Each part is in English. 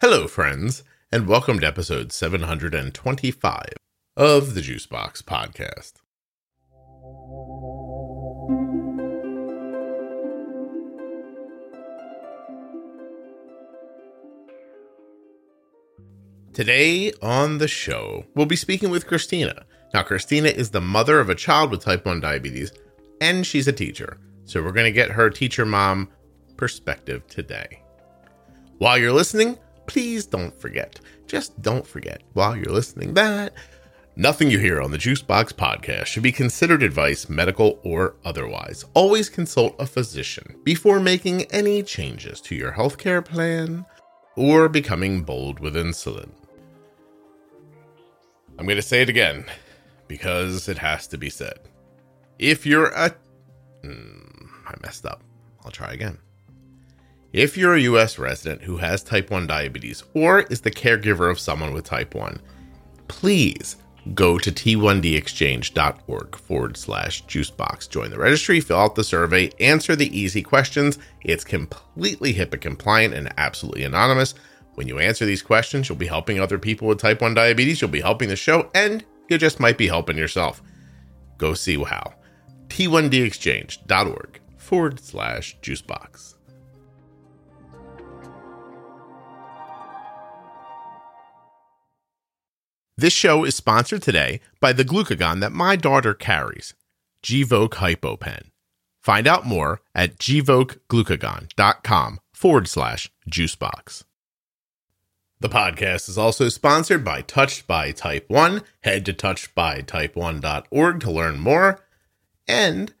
Hello, friends, and welcome to episode 725 of the Juicebox Podcast. Today on the show, we'll be speaking with Christina. Now, Christina is the mother of a child with type 1 diabetes, and she's a teacher. So, we're going to get her teacher mom perspective today. While you're listening, please don't forget, just don't forget, while you're listening, that nothing you hear on the Juicebox podcast should be considered advice, medical or otherwise. Always consult a physician before making any changes to your healthcare plan or becoming bold with insulin. I'm going to say it again because it has to be said. If you're a. Mm, I messed up. I'll try again. If you're a US resident who has type 1 diabetes or is the caregiver of someone with type 1, please go to t1dexchange.org forward slash juicebox. Join the registry, fill out the survey, answer the easy questions. It's completely HIPAA compliant and absolutely anonymous. When you answer these questions, you'll be helping other people with type 1 diabetes, you'll be helping the show, and you just might be helping yourself. Go see how. t1dexchange.org forward slash juicebox. This show is sponsored today by the glucagon that my daughter carries, Gvoke HypoPen. Find out more at gvokeglucagon.com forward slash juicebox. The podcast is also sponsored by Touched by Type 1. Head to touchedbytype1.org to learn more. And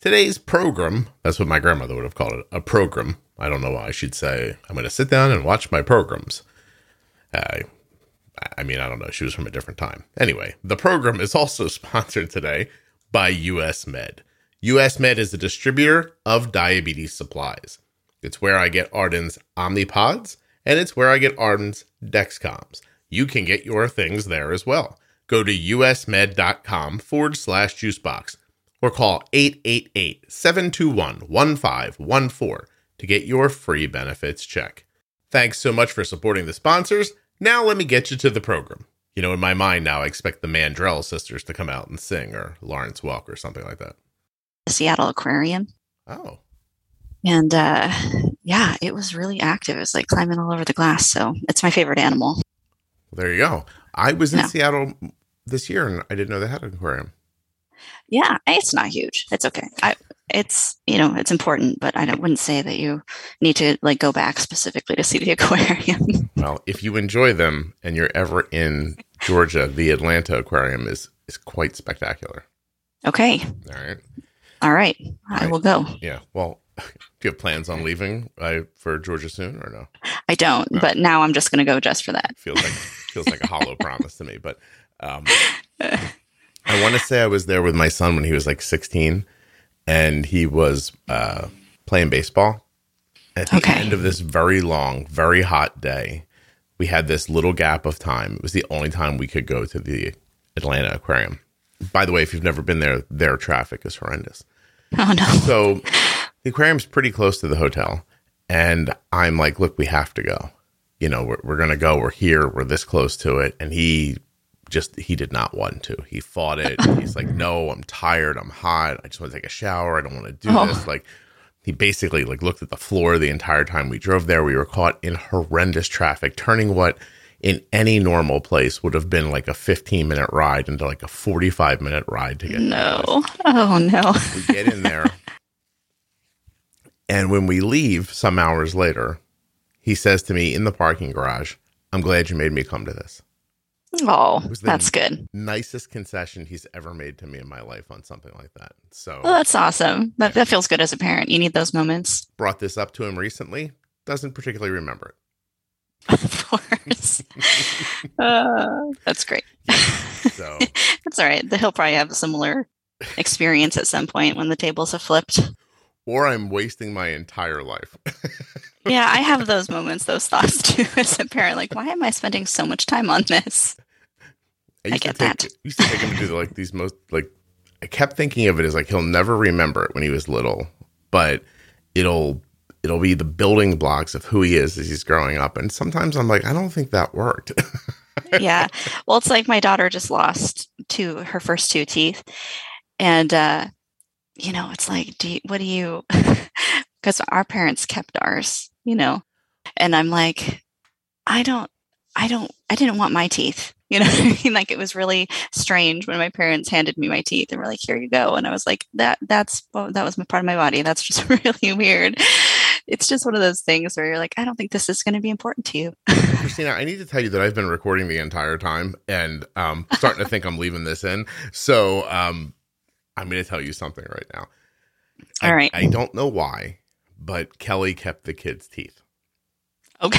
today's program, that's what my grandmother would have called it, a program. I don't know why I should say, I'm going to sit down and watch my programs. Uh, I mean, I don't know. She was from a different time. Anyway, the program is also sponsored today by US Med. US Med is a distributor of diabetes supplies. It's where I get Arden's Omnipods, and it's where I get Arden's Dexcoms. You can get your things there as well. Go to usmed.com forward slash juicebox or call 888 721 1514 to get your free benefits check. Thanks so much for supporting the sponsors. Now let me get you to the program. You know, in my mind now, I expect the Mandrell sisters to come out and sing, or Lawrence Welk, or something like that. The Seattle Aquarium. Oh. And uh, yeah, it was really active. It was like climbing all over the glass. So it's my favorite animal. Well, there you go. I was in yeah. Seattle this year and I didn't know they had an aquarium. Yeah, it's not huge. It's okay. I, it's you know it's important, but I wouldn't say that you need to like go back specifically to see the aquarium. well, if you enjoy them and you're ever in Georgia, the Atlanta Aquarium is is quite spectacular. Okay. All right. All right. I will go. Yeah. Well, do you have plans on leaving uh, for Georgia soon or no? I don't, no. but now I'm just going to go just for that. Feels like feels like a hollow promise to me, but um, I want to say I was there with my son when he was like 16 and he was uh, playing baseball. At the okay. end of this very long, very hot day, we had this little gap of time. It was the only time we could go to the Atlanta Aquarium. By the way, if you've never been there, their traffic is horrendous. Oh no! So the aquarium's pretty close to the hotel, and I'm like, "Look, we have to go. You know, we're, we're gonna go. We're here. We're this close to it." And he just he did not want to. He fought it. He's like, "No, I'm tired. I'm hot. I just want to take a shower. I don't want to do oh. this." Like he basically like looked at the floor the entire time we drove there. We were caught in horrendous traffic, turning what in any normal place would have been like a 15 minute ride into like a 45 minute ride to get there. no oh no we get in there and when we leave some hours later he says to me in the parking garage i'm glad you made me come to this Oh, that's good. Nicest concession he's ever made to me in my life on something like that. So well, that's awesome. That, that feels good as a parent. You need those moments. Brought this up to him recently. Doesn't particularly remember it. Of course. uh, that's great. So that's all right. He'll probably have a similar experience at some point when the tables have flipped. Or I'm wasting my entire life. Yeah, I have those moments, those thoughts too as a parent. Like, why am I spending so much time on this? I, I get that. I used to take him to do like these most like I kept thinking of it as like he'll never remember it when he was little, but it'll it'll be the building blocks of who he is as he's growing up. And sometimes I'm like, I don't think that worked. yeah. Well, it's like my daughter just lost two her first two teeth. And uh, you know, it's like, do you, what do you because our parents kept ours, you know. And I'm like, I don't I don't I didn't want my teeth. You know I mean? Like it was really strange when my parents handed me my teeth and were like, here you go. And I was like, that that's well, that was my part of my body. That's just really weird. It's just one of those things where you're like, I don't think this is going to be important to you. Christina, I need to tell you that I've been recording the entire time and um starting to think I'm leaving this in. So um I'm going to tell you something right now. All I, right. I don't know why, but Kelly kept the kids' teeth. Okay.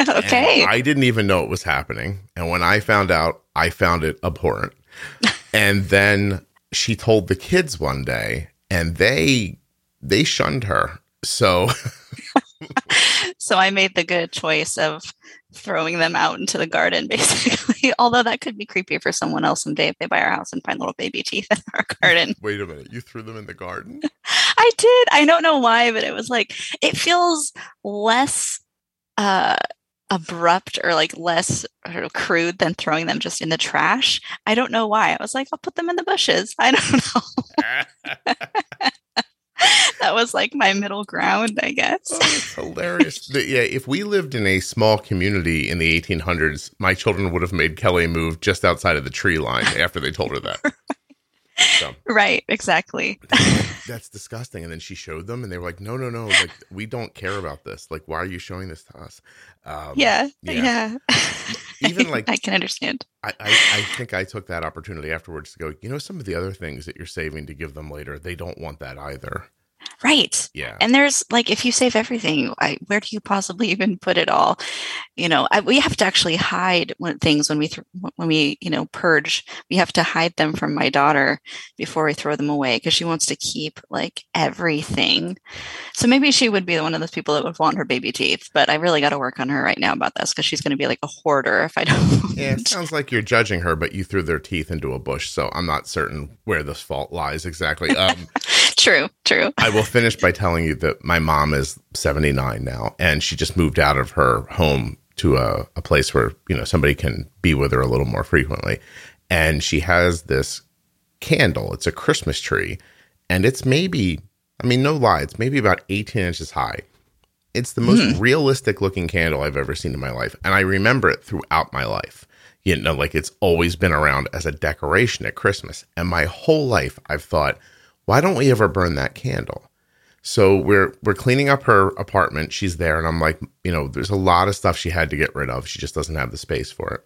okay. And I didn't even know it was happening. And when I found out, I found it abhorrent. and then she told the kids one day and they they shunned her. So so I made the good choice of throwing them out into the garden, basically. Although that could be creepy for someone else someday if they buy our house and find little baby teeth in our garden. Wait a minute, you threw them in the garden? I did. I don't know why, but it was like it feels less uh abrupt or like less of crude than throwing them just in the trash. I don't know why. I was like, I'll put them in the bushes. I don't know. that was like my middle ground, I guess. Oh, hilarious. Yeah, if we lived in a small community in the 1800s, my children would have made Kelly move just outside of the tree line after they told her that. So, right, exactly. That's disgusting. And then she showed them, and they were like, "No, no, no! Like, we don't care about this. Like, why are you showing this to us?" Um, yeah, yeah, yeah. Even like I can understand. I, I, I think I took that opportunity afterwards to go. You know, some of the other things that you're saving to give them later, they don't want that either. Right. Yeah. And there's like, if you save everything, I, where do you possibly even put it all? You know, I, we have to actually hide when, things when we th- when we you know purge. We have to hide them from my daughter before we throw them away because she wants to keep like everything. So maybe she would be one of those people that would want her baby teeth. But I really got to work on her right now about this because she's going to be like a hoarder if I don't. Yeah, it sounds like you're judging her, but you threw their teeth into a bush. So I'm not certain where this fault lies exactly. Um, true, true. I will finish by telling you that my mom is 79 now, and she just moved out of her home to a, a place where you know somebody can be with her a little more frequently. And she has this candle. It's a Christmas tree, and it's maybe, I mean, no lie, it's maybe about 18 inches high. It's the most hmm. realistic looking candle I've ever seen in my life. And I remember it throughout my life. You know, like it's always been around as a decoration at Christmas. And my whole life, I've thought, why don't we ever burn that candle? So we're we're cleaning up her apartment. She's there, and I'm like, you know, there's a lot of stuff she had to get rid of. She just doesn't have the space for it.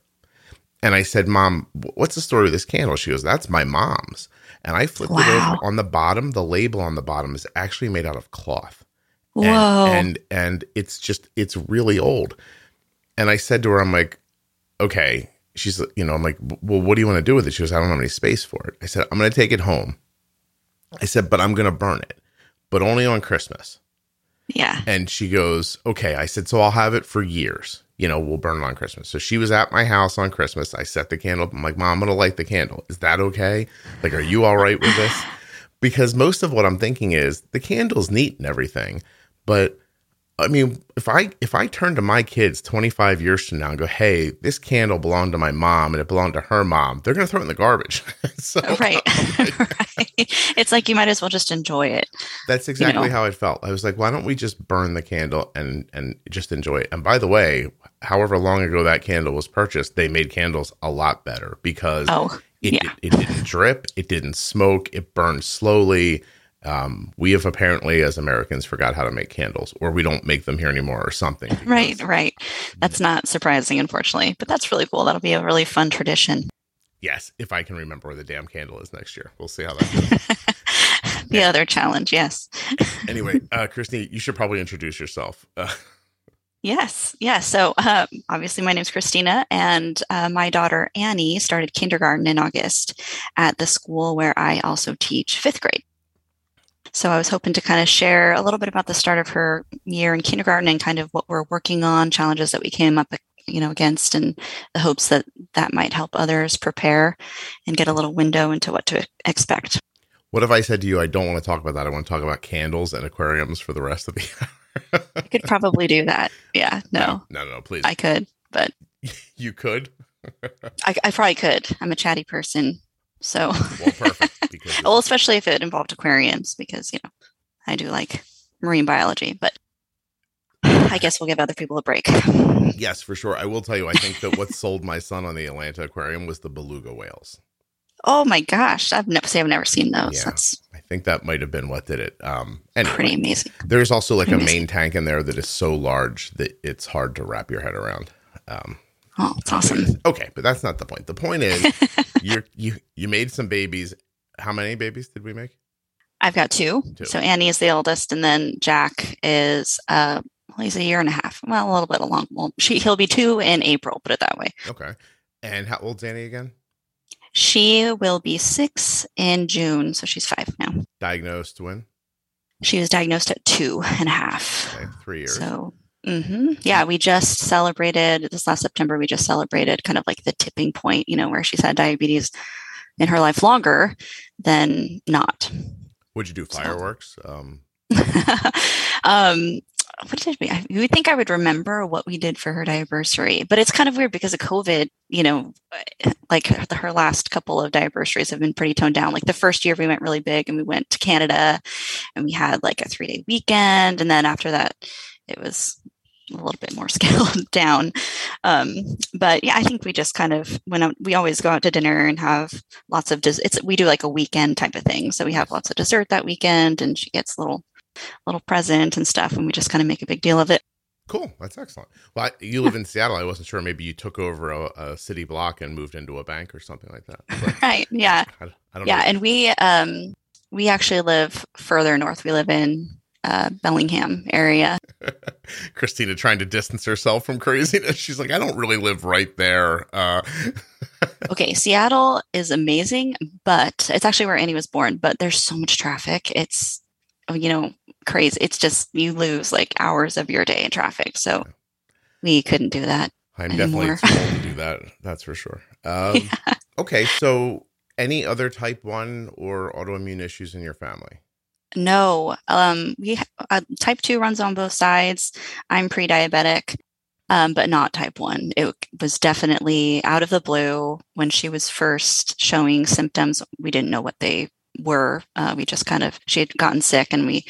And I said, Mom, what's the story of this candle? She goes, That's my mom's. And I flipped wow. it over on the bottom. The label on the bottom is actually made out of cloth. Whoa. And, and and it's just it's really old. And I said to her, I'm like, okay. She's, you know, I'm like, well, what do you want to do with it? She goes, I don't have any space for it. I said, I'm going to take it home. I said, but I'm going to burn it but only on Christmas. Yeah. And she goes, okay. I said, so I'll have it for years. You know, we'll burn it on Christmas. So she was at my house on Christmas. I set the candle up. I'm like, Mom, I'm going to light the candle. Is that okay? Like, are you all right with this? Because most of what I'm thinking is the candle's neat and everything, but I mean, if I if I turn to my kids 25 years from now and go, "Hey, this candle belonged to my mom and it belonged to her mom," they're going to throw it in the garbage. so, right. Like, right. It's like you might as well just enjoy it. That's exactly you know? how it felt. I was like, "Why don't we just burn the candle and and just enjoy it?" And by the way, however long ago that candle was purchased, they made candles a lot better because oh, it, yeah. it, it didn't drip, it didn't smoke, it burned slowly um, we have apparently, as Americans, forgot how to make candles, or we don't make them here anymore, or something. Right, right. That's not surprising, unfortunately, but that's really cool. That'll be a really fun tradition. Yes, if I can remember where the damn candle is next year, we'll see how that goes. the yeah. other challenge, yes. anyway, uh, Christine, you should probably introduce yourself. Uh, Yes, yes. So uh, obviously, my name is Christina, and uh, my daughter Annie started kindergarten in August at the school where I also teach fifth grade. So I was hoping to kind of share a little bit about the start of her year in kindergarten and kind of what we're working on, challenges that we came up you know against and the hopes that that might help others prepare and get a little window into what to expect. What if I said to you, I don't want to talk about that. I want to talk about candles and aquariums for the rest of the hour? I could probably do that. Yeah, no, no, no, no please. I could, but you could. I, I probably could. I'm a chatty person, so well, perfect. Because well, especially if it involved aquariums, because you know I do like marine biology, but I guess we'll give other people a break. Yes, for sure. I will tell you, I think that what sold my son on the Atlanta Aquarium was the beluga whales. Oh my gosh, I've never say I've never seen those. Yeah, That's I think that might have been what did it. Um, anyway, pretty amazing. There's also like a main tank in there that is so large that it's hard to wrap your head around. Um, oh, it's awesome. Okay, but that's not the point. The point is, you you you made some babies. How many babies did we make? I've got two. two. So Annie is the oldest, and then Jack is uh, well, he's a year and a half. Well, a little bit along. Well, she he'll be two in April. Put it that way. Okay. And how old's Annie again? She will be six in June, so she's five now. Diagnosed when? She was diagnosed at two and a half. Okay, three years. So, mm-hmm. yeah, we just celebrated this last September. We just celebrated kind of like the tipping point, you know, where she's had diabetes in her life longer than not. Would you do fireworks? So. Um, um, what did we? You would think I would remember what we did for her anniversary, but it's kind of weird because of COVID. You know, like her last couple of anniversaries have been pretty toned down. Like the first year we went really big and we went to Canada, and we had like a three day weekend, and then after that, it was a little bit more scaled down. Um, but yeah, I think we just kind of when we always go out to dinner and have lots of des- it's we do like a weekend type of thing. So we have lots of dessert that weekend, and she gets little little present and stuff, and we just kind of make a big deal of it. Cool, that's excellent. Well, I, you live in Seattle. I wasn't sure. Maybe you took over a, a, city block and moved into a bank or something like that. But, right? Yeah. I, I yeah, know. and we um we actually live further north. We live in uh, Bellingham area. Christina trying to distance herself from craziness. She's like, I don't really live right there. Uh. okay, Seattle is amazing, but it's actually where Annie was born. But there's so much traffic. It's you know crazy. It's just you lose like hours of your day in traffic. So we couldn't do that. I'm anymore. definitely too to do that. That's for sure. Um, yeah. Okay, so any other type one or autoimmune issues in your family? No, um, we uh, type two runs on both sides. I'm pre-diabetic, um, but not type one. It was definitely out of the blue when she was first showing symptoms. We didn't know what they were. Uh, we just kind of she had gotten sick, and we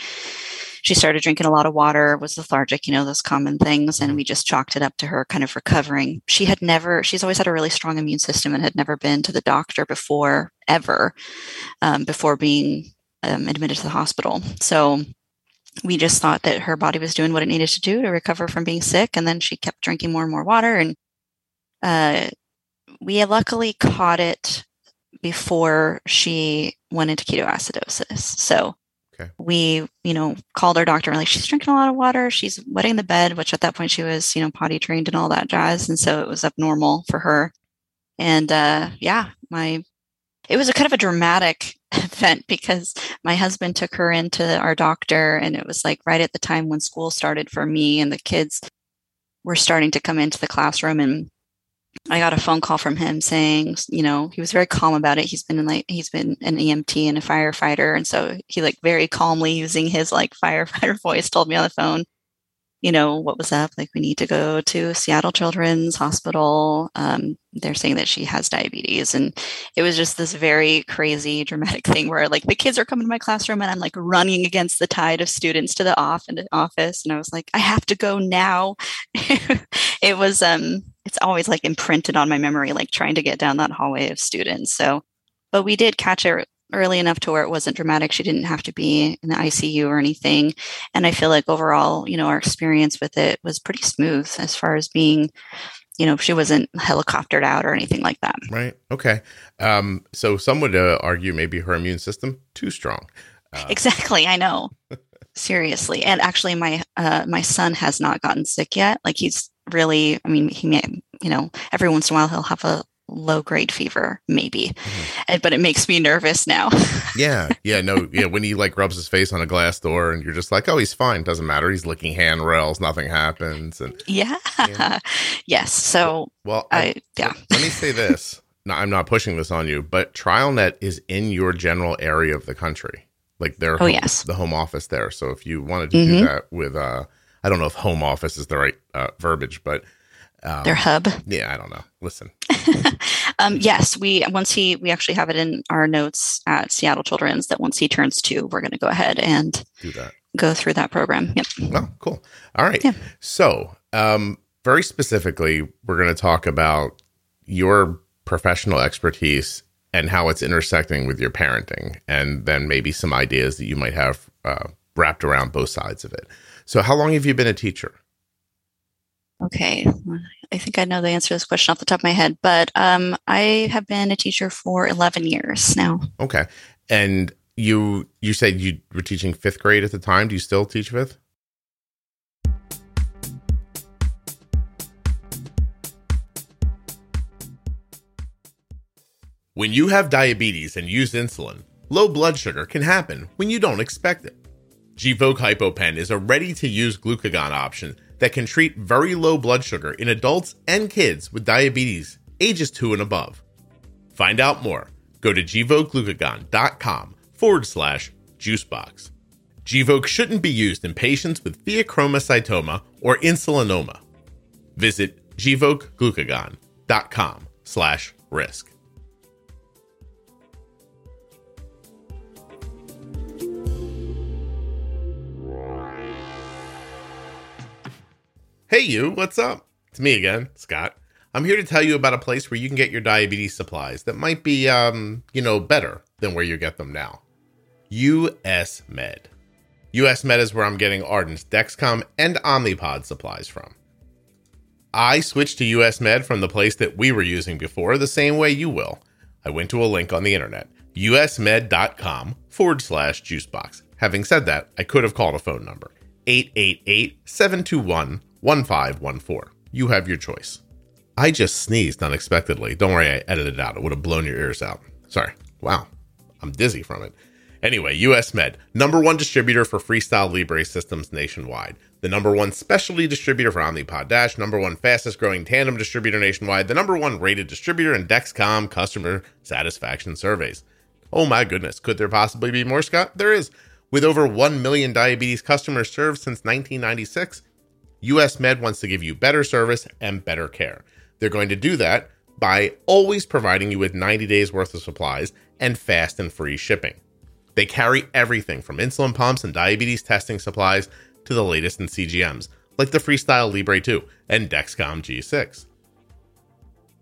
she started drinking a lot of water, was lethargic, you know, those common things. And we just chalked it up to her kind of recovering. She had never, she's always had a really strong immune system and had never been to the doctor before, ever, um, before being um, admitted to the hospital. So we just thought that her body was doing what it needed to do to recover from being sick. And then she kept drinking more and more water. And uh, we luckily caught it before she went into ketoacidosis. So okay. we, you know, called our doctor and like, she's drinking a lot of water. She's wetting the bed, which at that point she was, you know, potty trained and all that jazz. And so it was abnormal for her. And uh, yeah, my it was a kind of a dramatic event because my husband took her into our doctor and it was like right at the time when school started for me and the kids were starting to come into the classroom and I got a phone call from him saying, you know, he was very calm about it. He's been in like he's been an EMT and a firefighter, and so he like very calmly using his like firefighter voice told me on the phone, you know, what was up? Like, we need to go to Seattle Children's Hospital. Um, they're saying that she has diabetes. And it was just this very crazy, dramatic thing where like the kids are coming to my classroom and I'm like running against the tide of students to the off and office. And I was like, I have to go now. it was, um, it's always like imprinted on my memory, like trying to get down that hallway of students. So, but we did catch it early enough to where it wasn't dramatic. She didn't have to be in the ICU or anything. And I feel like overall, you know, our experience with it was pretty smooth as far as being, you know, she wasn't helicoptered out or anything like that. Right. Okay. Um, so some would uh, argue maybe her immune system too strong. Uh, exactly. I know. Seriously. And actually my, uh, my son has not gotten sick yet. Like he's really, I mean, he may, you know, every once in a while he'll have a low grade fever, maybe. Mm-hmm. But it makes me nervous now. yeah. Yeah. No. Yeah. When he like rubs his face on a glass door and you're just like, oh, he's fine. Doesn't matter. He's licking handrails. Nothing happens. And yeah. yeah. yes. So, well, I, I, yeah. Let me say this. no, I'm not pushing this on you, but TrialNet is in your general area of the country, like their Oh, home- yes. the home office there. So if you wanted to do Mhm. that with, uh, I don't know if home office is the right uh, verbiage, but um, Their hub. yeah, I don't know. Listen, Um, yes, we once he we actually have it in our notes at Seattle Children's that once he turns two, we're going to go ahead and do that. go through that program. Yep. Oh, cool. All right. Yeah. So, um, very specifically, we're going to talk about your professional expertise and how it's intersecting with your parenting, and then maybe some ideas that you might have uh, wrapped around both sides of it. So, how long have you been a teacher? Okay, I think I know the answer to this question off the top of my head, but um, I have been a teacher for eleven years now. Okay. And you you said you were teaching fifth grade at the time. Do you still teach fifth? When you have diabetes and use insulin, low blood sugar can happen when you don't expect it. Gvoke HypoPen is a ready to use glucagon option that can treat very low blood sugar in adults and kids with diabetes ages 2 and above. Find out more. Go to gvokeglucagon.com forward slash juicebox. Gvoke shouldn't be used in patients with pheochromocytoma or insulinoma. Visit gvokeglucagon.com slash risk. Hey, you, what's up? It's me again, Scott. I'm here to tell you about a place where you can get your diabetes supplies that might be, um, you know, better than where you get them now. US Med. US Med is where I'm getting Arden's Dexcom and Omnipod supplies from. I switched to US Med from the place that we were using before, the same way you will. I went to a link on the internet, usmed.com forward slash juicebox. Having said that, I could have called a phone number 888 721 1514. You have your choice. I just sneezed unexpectedly. Don't worry, I edited it out. It would have blown your ears out. Sorry. Wow. I'm dizzy from it. Anyway, US Med, number one distributor for Freestyle Libre systems nationwide. The number one specialty distributor for Omnipod Dash, number one fastest growing tandem distributor nationwide, the number one rated distributor in Dexcom customer satisfaction surveys. Oh my goodness, could there possibly be more, Scott? There is. With over 1 million diabetes customers served since 1996, US Med wants to give you better service and better care. They're going to do that by always providing you with 90 days worth of supplies and fast and free shipping. They carry everything from insulin pumps and diabetes testing supplies to the latest in CGMs, like the Freestyle Libre 2 and Dexcom G6.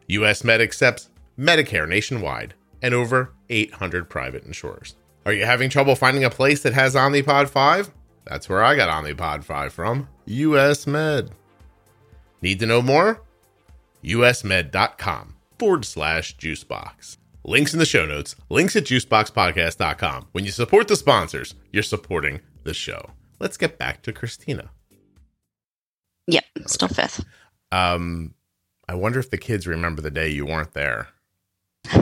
US Med accepts Medicare nationwide and over 800 private insurers. Are you having trouble finding a place that has Omnipod 5? That's where I got Omnipod 5 from. US Med. Need to know more? usmed.com forward slash juicebox. Links in the show notes, links at juiceboxpodcast.com. When you support the sponsors, you're supporting the show. Let's get back to Christina. Yep, still fifth. Um, I wonder if the kids remember the day you weren't there.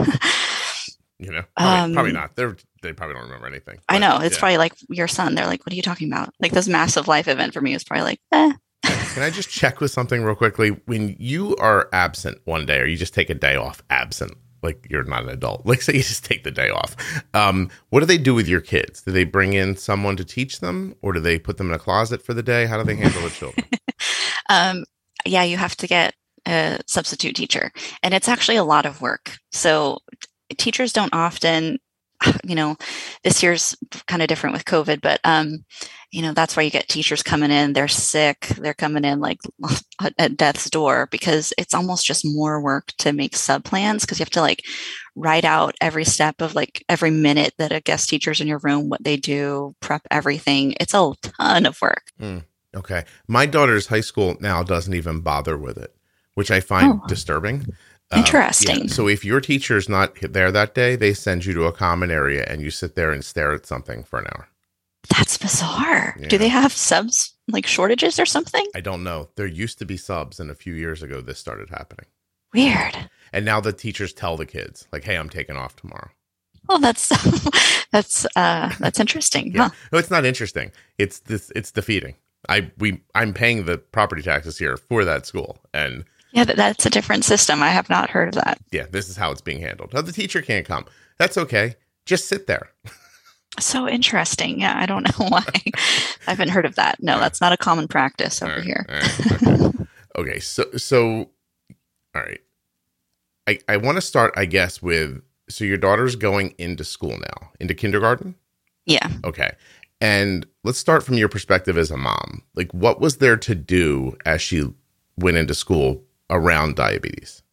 You know, probably, Um, probably not. They're they probably don't remember anything. I know it's yeah. probably like your son. They're like, "What are you talking about?" Like this massive life event for me is probably like, eh. Can I just check with something real quickly? When you are absent one day, or you just take a day off, absent, like you're not an adult. Like say you just take the day off. Um, what do they do with your kids? Do they bring in someone to teach them, or do they put them in a closet for the day? How do they handle the children? um, yeah, you have to get a substitute teacher, and it's actually a lot of work. So teachers don't often, you know, this year's kind of different with COVID, but um, you know, that's why you get teachers coming in. They're sick. They're coming in like at- at death's door because it's almost just more work to make sub plans because you have to like write out every step of like every minute that a guest teacher's in your room, what they do, prep everything. It's a ton of work. Okay, my daughter's high school now doesn't even bother with it, which I find Oh. disturbing. Um, Interesting. yeah. So if your teacher's not there that day, they send you to a common area and you sit there and stare at something for an hour. That's bizarre. Yeah. Do they have subs like shortages or something? I don't know. There used to be subs, and a few years ago, this started happening. Weird. And now the teachers tell the kids, like, "Hey, I'm taking off tomorrow." Well, that's that's uh that's interesting. Yeah. Huh? No, it's not interesting. It's this. It's defeating. I we I'm paying the property taxes here for that school, and Yeah, that's a different system. I have not heard of that. Yeah, this is how it's being handled. Now, the teacher can't come. That's okay. Just sit there. So interesting. Yeah, I don't know why. I haven't heard of that. No, that's not a common practice over right, here. right, okay. okay, so so all right. I I want to start, I guess, with so your daughter's going into school now, into kindergarten. Yeah. Okay. And let's start from your perspective as a mom. Like, what was there to do as she went into school around diabetes?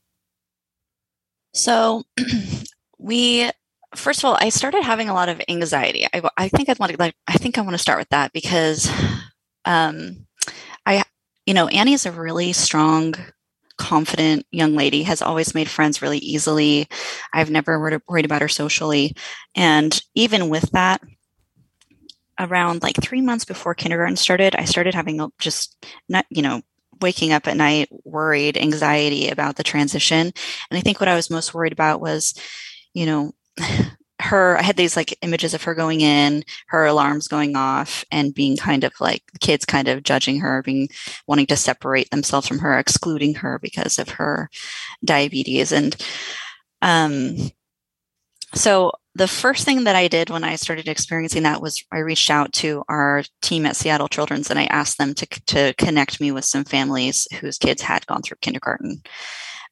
So we first of all, I started having a lot of anxiety. I, I think I want to like I think I want to start with that because um I you know, Annie is a really strong confident young lady has always made friends really easily. I've never worried, about her socially. And even with that, around like three months before kindergarten started, I started having a- just not, you know, waking up at night worried, anxiety about the transition. And I think what I was most worried about was, you know, her, I had these like images of her going in, her alarms going off, and being kind of like kids kind of judging her, being wanting to separate themselves from her, excluding her because of her diabetes. And um, so the first thing that I did when I started experiencing that was I reached out to our team at Seattle Children's and I asked them to, to connect me with some families whose kids had gone through kindergarten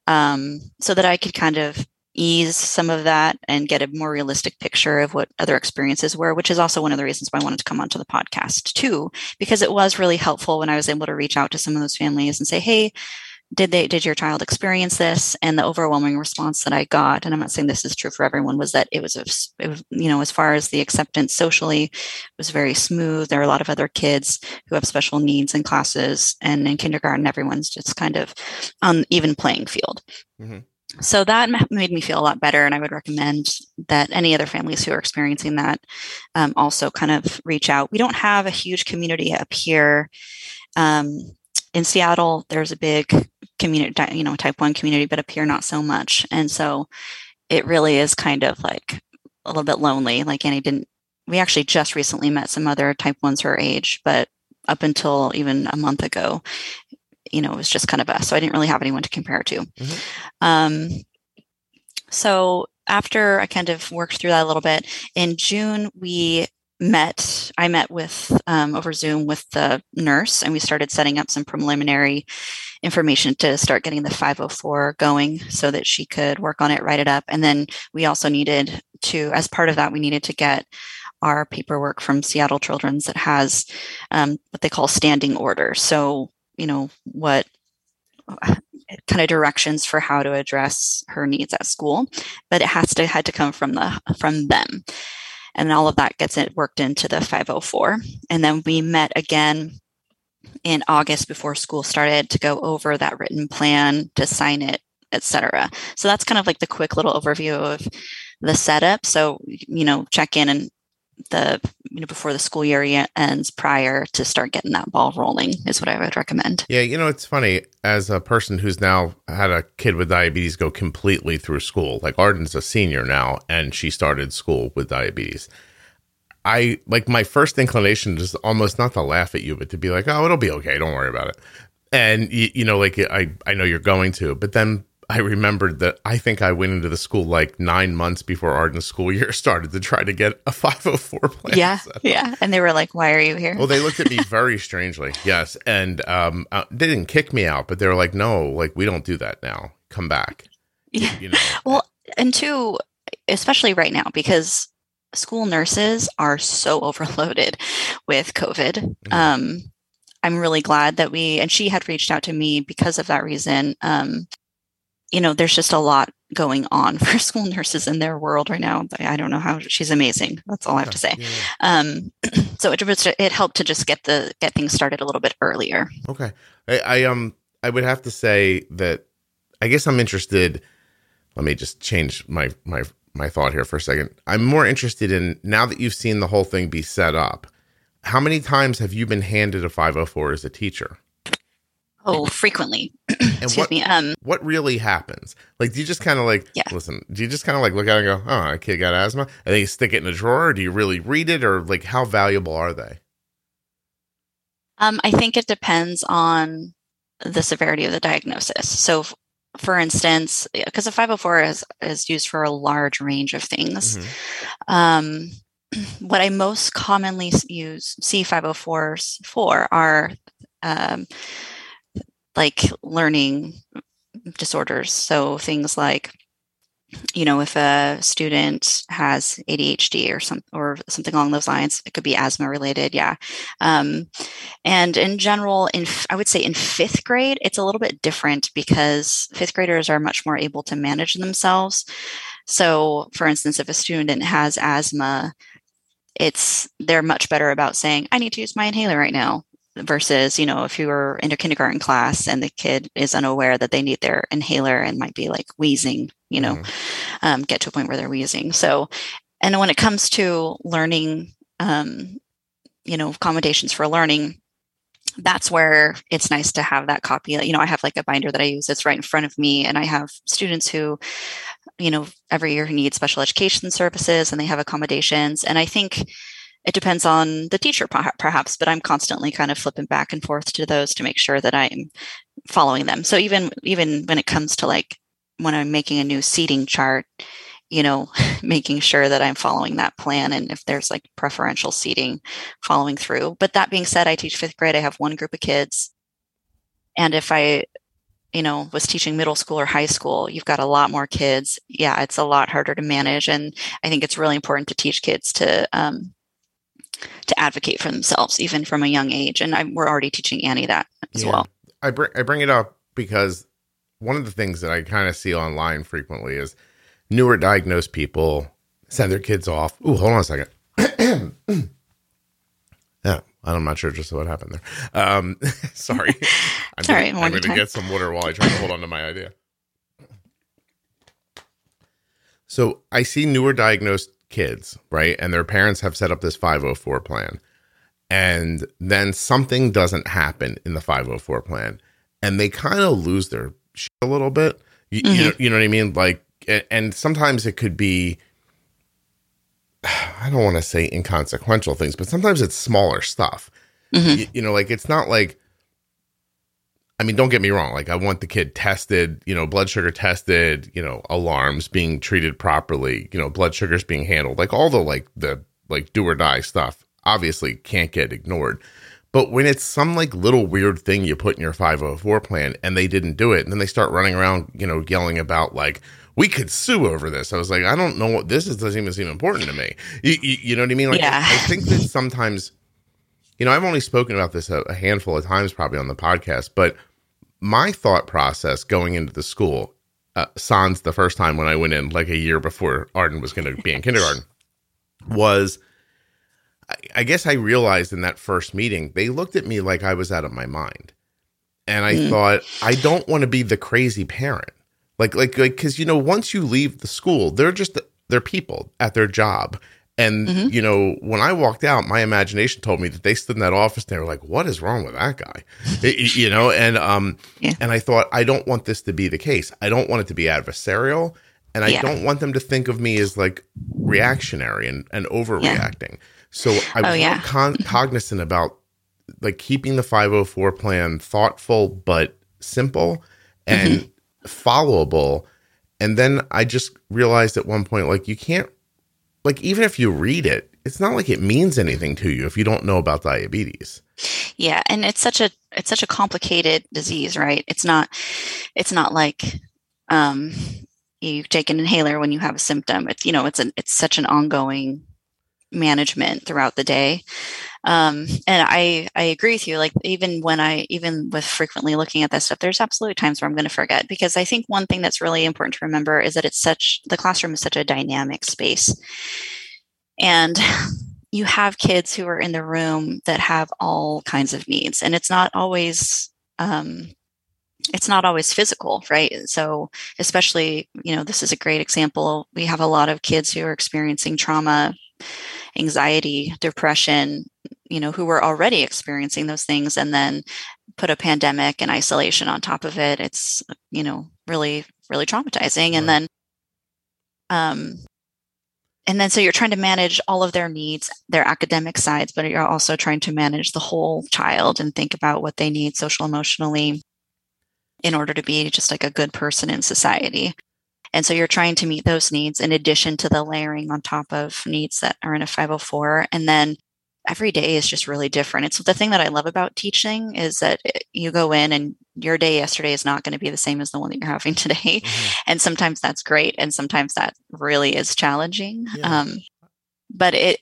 um, so that I could kind of ease some of that and get a more realistic picture of what other experiences were, which is also one of the reasons why I wanted to come onto the podcast too, because it was really helpful when I was able to reach out to some of those families and say, hey, did they did your child experience this? And the overwhelming response that i got and i'm not saying this is true for everyone was that it was, a, it was you know as far as the acceptance socially was very smooth. There are a lot of other kids who have special needs in classes and in kindergarten everyone's just kind of on even playing field. Mhm. so that made me feel a lot better and i would recommend that any other families who are experiencing that um, also kind of reach out. We don't have a huge community up here um, in seattle there's a big community you know type 1 community but up here not so much. And so it really is kind of like a little bit lonely. Like annie didn't we actually just recently met some other type 1s her age but up until even a month ago you know it was just kind of us. So i didn't really have anyone to compare to. Mhm. um, so after i kind of worked through that a little bit in june we met i met with um, over zoom with the nurse and we started setting up some preliminary information to start getting the 504 going so that she could work on it write it up. And then we also needed to as part of that we needed to get our paperwork from seattle children's that has um, what they call standing orders so you know what kind of directions for how to address her needs at school but it has to had to come from the from them and all of that gets it worked into the 504 and then we met again in august before school started to go over that written plan to sign it etc so that's kind of like the quick little overview of the setup. So you know check in and the you know before the school year ends prior to start getting that ball rolling is what i would recommend Yeah, you know, it's funny as a person who's now had a kid with diabetes go completely through school. Like Arden's a senior now and she started school with diabetes. I like my first inclination is almost not to laugh at you, but to be like, "Oh, it'll be okay. Don't worry about it." And you, you know, like I I know you're going to, but then I remembered that I think I went into the school like nine months before Arden's school year started to try to get a 504 plan. yeah yeah and they were like why are you here Well, they looked at me very strangely. Yes, and um, uh, they didn't kick me out, but they were like, "No, like we don't do that now. Come back." yeah You know. Well, and two, especially right now, because school nurses are so overloaded with COVID. Mhm. Um, I'm really glad that we, and she had reached out to me because of that reason. Um, you know, there's just a lot going on for school nurses in their world right now. I don't know how she's amazing. That's all I have to say. Yeah. Um, so it was, it helped to just get the get things started a little bit earlier. Okay. I, I um I would have to say that I guess I'm interested. Let me just change my my my thought here for a second. I'm more interested in now that you've seen the whole thing be set up. How many times have you been handed a 504 as a teacher? Oh, frequently. Excuse what me. Um, what really happens? Like, do you just kind of like Yeah. listen? Do you just kind of like look at it and go, "Oh, a kid got asthma," and then you stick it in a drawer? Or do you really read it, or like how valuable are they? Um, I think it depends on the severity of the diagnosis. So, f- for instance, because a 504 is, is used for a large range of things. Mhm. Um, what I most commonly use C504s for are um, like learning disorders. So things like, you know, if a student has ADHD or some or something along those lines, it could be asthma related. Yeah. Um, and in general, in I would say in fifth grade, it's a little bit different because fifth graders are much more able to manage themselves. So, for instance, if a student has asthma, it's they're much better about saying, "I need to use my inhaler right now." Versus, you know, if you're in a kindergarten class and the kid is unaware that they need their inhaler and might be like wheezing, you know, Mhm. um, get to a point where they're wheezing. So, and when it comes to learning, um, you know, accommodations for learning, that's where it's nice to have that copy. You know, I have like a binder that I use that's right in front of me, and I have students who, you know, every year who need special education services and they have accommodations. And I think it depends on the teacher, perhaps, but I'm constantly kind of flipping back and forth to those to make sure that I'm following them. So even even when it comes to like when I'm making a new seating chart, you know, making sure that I'm following that plan and if there's like preferential seating following through. But that being said, I teach fifth grade. I have one group of kids. And if I, you know, was teaching middle school or high school, you've got a lot more kids. Yeah, it's a lot harder to manage. And I think it's really important to teach kids to um, to advocate for themselves, even from a young age. And I, we're already teaching Annie that as Yeah. well. I bring I bring it up because one of the things that I kind of see online frequently is newer diagnosed people send their kids off. Oh, hold on a second. yeah, I'm not sure just what happened there. Um, sorry. I'm It's all gonna, right, I'm going to get some water while I try to hold on to my idea. So I see newer diagnosed kids, right? And their parents have set up this 504 plan. And then something doesn't happen in the 504 plan. And they kind of lose their shit a little bit. You, you, know, you know what I mean? Like, and, sometimes it could be, I don't want to say inconsequential things, but sometimes it's smaller stuff. Mhm. You, you know, like it's not like, I mean, don't get me wrong. Like, I want the kid tested, you know, blood sugar tested, you know, alarms being treated properly, you know, blood sugars being handled, like all the like the like do or die stuff. Obviously, can't get ignored. But when it's some like little weird thing you put in your 504 plan and they didn't do it, and then they start running around, you know, yelling about like, we could sue over this. I was like, I don't know what this is, doesn't even seem important to me. You, you, you know what I mean? Like, Yeah. I, think that sometimes, you know, I've only spoken about this a, a handful of times probably on the podcast, but my thought process going into the school, uh, sans the first time when I went in like a year before Arden was going to be in kindergarten, was I, I guess I realized in that first meeting, they looked at me like I was out of my mind. And I thought, I don't want to be the crazy parent. Like, like, like, because, you know, once you leave the school, they're just, they're people at their job. And, you know, when I walked out, my imagination told me that they stood in that office and they were like, what is wrong with that guy? It- you know, and, um, Yeah. and I thought, I don't want this to be the case. I don't want it to be adversarial. And I Yeah. don't want them to think of me as like reactionary and, and overreacting. So I was Oh, yeah. con- cognizant about like keeping the 504 plan thoughtful but simple and Mm-hmm. followable. And then I just realized at one point, like, you can't, like, even if you read it, it's not like it means anything to you if you don't know about diabetes. Yeah, and it's such a it's such a complicated disease, right? It's not it's not like um you take an inhaler when you have a symptom. It's you know, it's an it's such an ongoing management throughout the day. Um and I I agree with you like even when I even with frequently looking at that stuff there's absolutely times where I'm going to forget because I think one thing that's really important to remember is that it's such the classroom is such a dynamic space. And you have kids who are in the room that have all kinds of needs and it's not always um, it's not always physical right so especially you know this is a great example we have a lot of kids who are experiencing trauma anxiety depression you know who were already experiencing those things and then put a pandemic and isolation on top of it it's you know really really traumatizing and then um and then so you're trying to manage all of their needs their academic sides but you're also trying to manage the whole child and think about what they need social emotionally in order to be just like a good person in society. And so you're trying to meet those needs in addition to the layering on top of needs that are in a 504. And then every day is just really different. It's the thing that I love about teaching is that you go in and your day yesterday is not going to be the same as the one that you're having today. Mm-hmm. And sometimes that's great. And sometimes that really is challenging. Yeah. Um, but it,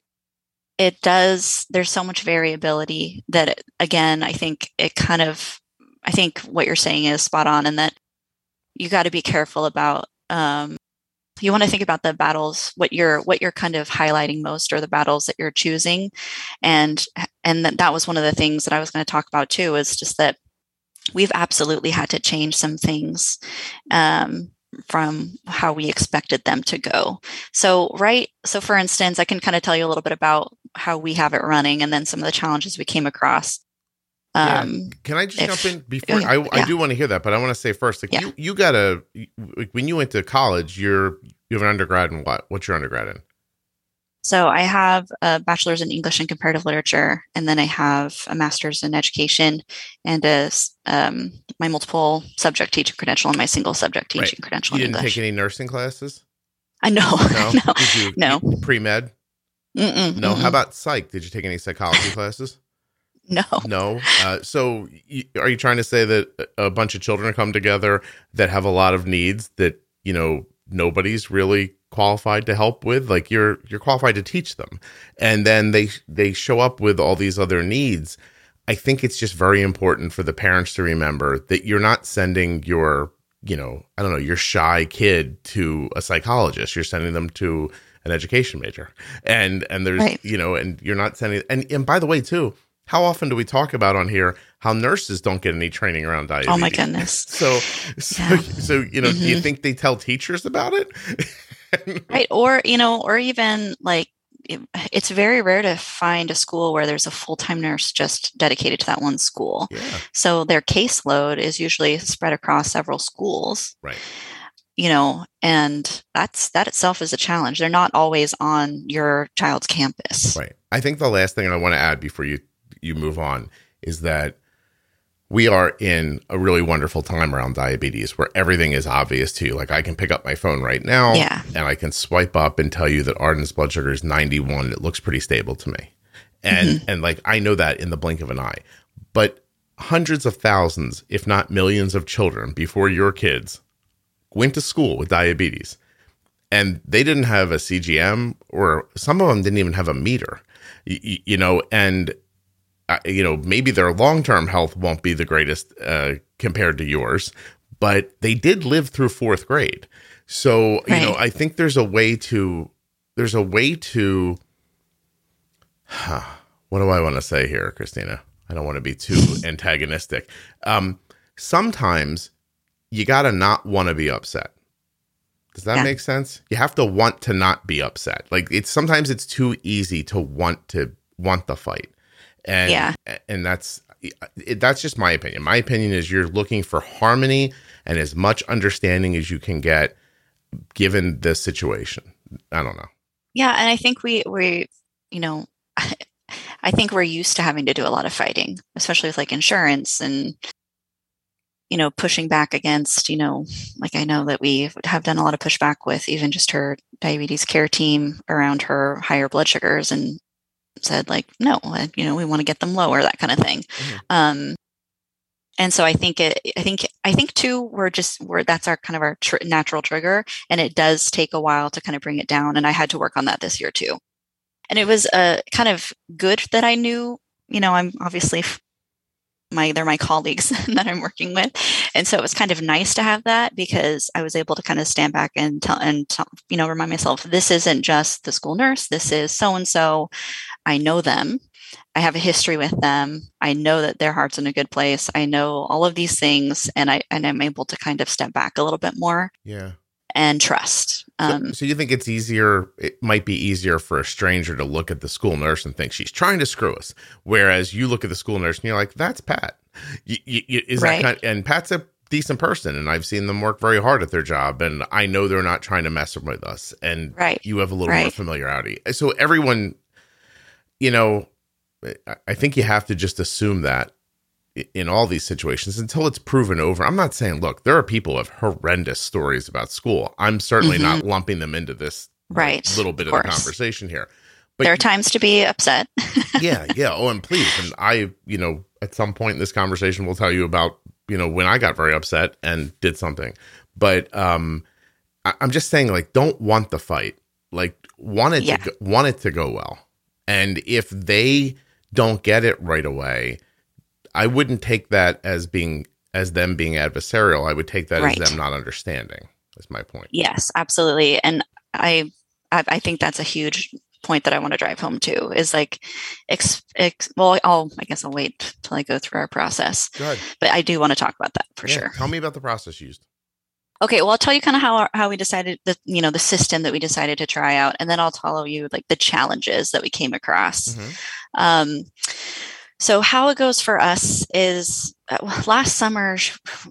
it does, there's so much variability that it, again, I think it kind of, I think what you're saying is spot on and that you got to be careful about um, you want to think about the battles what you're what you're kind of highlighting most or the battles that you're choosing. And and that, that was one of the things that i was going to talk about too is just that we've absolutely had to change some things um, from how we expected them to go. So right so for instance i can kind of tell you a little bit about how we have it running and then some of the challenges we came across um, yeah. Can I just if, jump in before? I, yeah. I do want to hear that, but I want to say first, like yeah. you, you got a like when you went to college, you're you have an undergrad in what? What's your undergrad in? So I have a bachelor's in English and comparative literature, and then I have a master's in education and a um, my multiple subject teaching credential and my single subject teaching right. credential. You didn't English. take any nursing classes. I know. No, no. No. pre med. No. Mm-mm. How about psych? Did you take any psychology classes? No. No. Uh, so, are you trying to say that a bunch of children come together that have a lot of needs that you know nobody's really qualified to help with? Like you're you're qualified to teach them, and then they they show up with all these other needs. I think it's just very important for the parents to remember that you're not sending your you know I don't know your shy kid to a psychologist. You're sending them to an education major, and and there's right. you know, and you're not sending and and by the way too how often do we talk about on here how nurses don't get any training around diabetes? Oh my goodness. So, so, yeah. so you know, mm-hmm. do you mm-hmm. think they tell teachers about it? right. Or, you know, or even like, it's very rare to find a school where there's a full-time nurse just dedicated to that one school. Yeah. So their caseload is usually spread across several schools. Right. You know, and that's that itself is a challenge. They're not always on your child's campus. Right. I think the last thing I want to add before you you move on is that we are in a really wonderful time around diabetes where everything is obvious to you. Like I can pick up my phone right now yeah. and I can swipe up and tell you that Arden's blood sugar is 91. It looks pretty stable to me. And mm-hmm. and like I know that in the blink of an eye. But hundreds of thousands, if not millions of children before your kids went to school with diabetes and they didn't have a CGM or some of them didn't even have a meter. you, you know, and you know, maybe their long term health won't be the greatest uh, compared to yours, but they did live through fourth grade. So, right. you know, I think there's a way to, there's a way to, huh, what do I want to say here, Christina? I don't want to be too antagonistic. Um, sometimes you got to not want to be upset. Does that yeah. make sense? You have to want to not be upset. Like it's sometimes it's too easy to want to want the fight and yeah. and that's that's just my opinion. My opinion is you're looking for harmony and as much understanding as you can get given the situation. I don't know. Yeah, and I think we we you know I think we're used to having to do a lot of fighting, especially with like insurance and you know pushing back against you know like i know that we have done a lot of pushback with even just her diabetes care team around her higher blood sugars and said like, no, you know, we want to get them lower, that kind of thing. Mm-hmm. Um, and so I think it, I think, I think too, we're just, we're, that's our kind of our tr- natural trigger. And it does take a while to kind of bring it down. And I had to work on that this year too. And it was uh, kind of good that I knew, you know, I'm obviously my they're my colleagues that I'm working with, and so it was kind of nice to have that because I was able to kind of stand back and tell and tell, you know remind myself this isn't just the school nurse, this is so and so. I know them. I have a history with them. I know that their heart's in a good place. I know all of these things, and I and I'm able to kind of step back a little bit more. Yeah. And trust. Um, so, so, you think it's easier? It might be easier for a stranger to look at the school nurse and think she's trying to screw us, whereas you look at the school nurse and you're like, "That's Pat." You, you, is right. that kind? Of, and Pat's a decent person, and I've seen them work very hard at their job, and I know they're not trying to mess with us. And right. you have a little right. more familiarity, so everyone, you know, I think you have to just assume that in all these situations until it's proven over. I'm not saying, look, there are people who have horrendous stories about school. I'm certainly mm-hmm. not lumping them into this right little bit of, of the conversation here. But there are times to be upset. yeah, yeah. Oh, and please, and I, you know, at some point in this conversation, will tell you about, you know, when I got very upset and did something. But um, I, am just saying, like, don't want the fight. Like, want it yeah. to go, want it to go well. And if they don't get it right away, I wouldn't take that as being as them being adversarial. I would take that right. as them not understanding. That's my point. Yes, absolutely. And I I think that's a huge point that I want to drive home to is like, ex, ex, well, I'll, I guess I'll wait till I go through our process. But I do want to talk about that for yeah, sure. Tell me about the process used. Okay, well, I'll tell you kind of how how we decided the you know the system that we decided to try out, and then I'll tell you like the challenges that we came across. Mm-hmm. Um, so how it goes for us is uh, last summer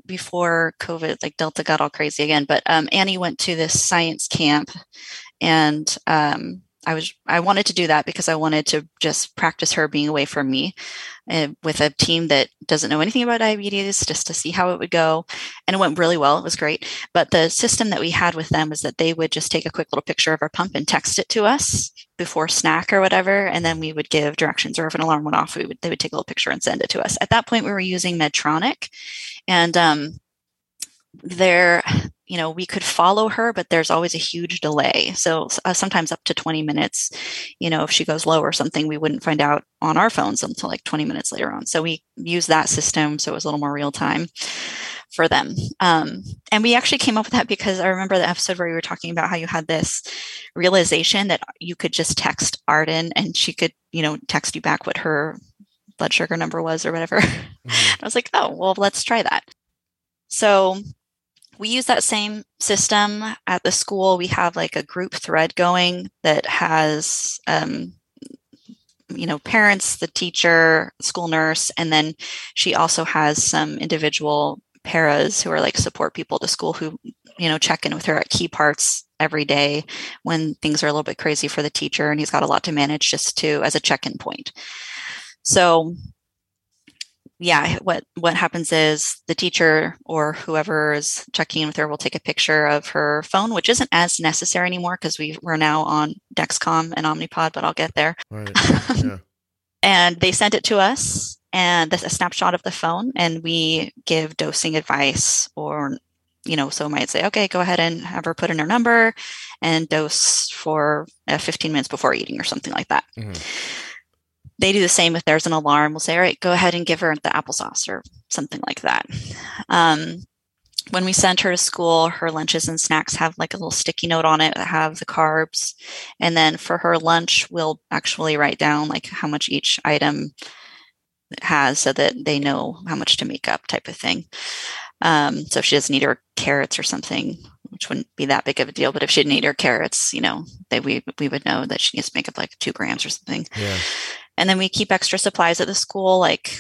before COVID, like Delta got all crazy again, but um, Annie went to this science camp, and um, I was I wanted to do that because I wanted to just practice her being away from me uh, with a team that doesn't know anything about diabetes, just to see how it would go. And it went really well. It was great. But the system that we had with them was that they would just take a quick little picture of our pump and text it to us before snack or whatever, and then we would give directions. Or if an alarm went off, we would they would take a little picture and send it to us. At that point, we were using Medtronic, and um, there you know we could follow her but there's always a huge delay. So uh, sometimes up to 20 minutes you know if she goes low or something we wouldn't find out on our phones until like 20 minutes later on. So we use that system so it was a little more real time for them. Um, and we actually came up with that because i remember the episode where you were talking about how you had this realization that you could just text arden and she could you know text you back what her blood sugar number was or whatever. Mm-hmm. i was like oh well let's try that. So we use that same system at the school. We have like a group thread going that has, um, you know, parents, the teacher, school nurse, and then she also has some individual paras who are like support people to school who, you know, check in with her at key parts every day when things are a little bit crazy for the teacher and he's got a lot to manage just to as a check-in point. So yeah, what what happens is the teacher or whoever is checking in with her will take a picture of her phone, which isn't as necessary anymore because we we're now on Dexcom and Omnipod, but I'll get there. Right. Yeah. and they send it to us, and a snapshot of the phone, and we give dosing advice or you know, so might say, okay, go ahead and have her put in her number and dose for uh, 15 minutes before eating or something like that. Mm-hmm they do the same if there's an alarm. We'll say, all right, go ahead and give her the applesauce or something like that. Um, when we send her to school, her lunches and snacks have like a little sticky note on it that have the carbs. And then for her lunch, we'll actually write down like how much each item has so that they know how much to make up type of thing. Um, so if she doesn't eat her carrots or something, which wouldn't be that big of a deal, but if she didn't eat her carrots, you know, we, we would know that she needs to make up like two grams or something. Yeah. And then we keep extra supplies at the school, like,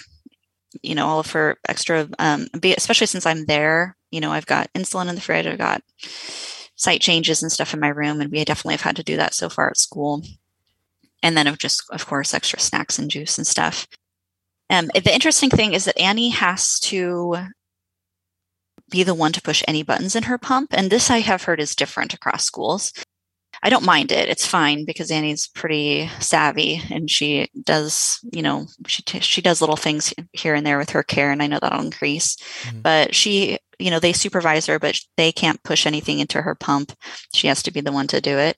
you know, all of her extra, um, especially since I'm there, you know, I've got insulin in the fridge, I've got site changes and stuff in my room. And we definitely have had to do that so far at school. And then of just, of course, extra snacks and juice and stuff. Um, the interesting thing is that Annie has to be the one to push any buttons in her pump. And this I have heard is different across schools. I don't mind it. It's fine because Annie's pretty savvy and she does, you know, she t- she does little things here and there with her care, and I know that'll increase. Mm-hmm. But she, you know, they supervise her, but they can't push anything into her pump. She has to be the one to do it.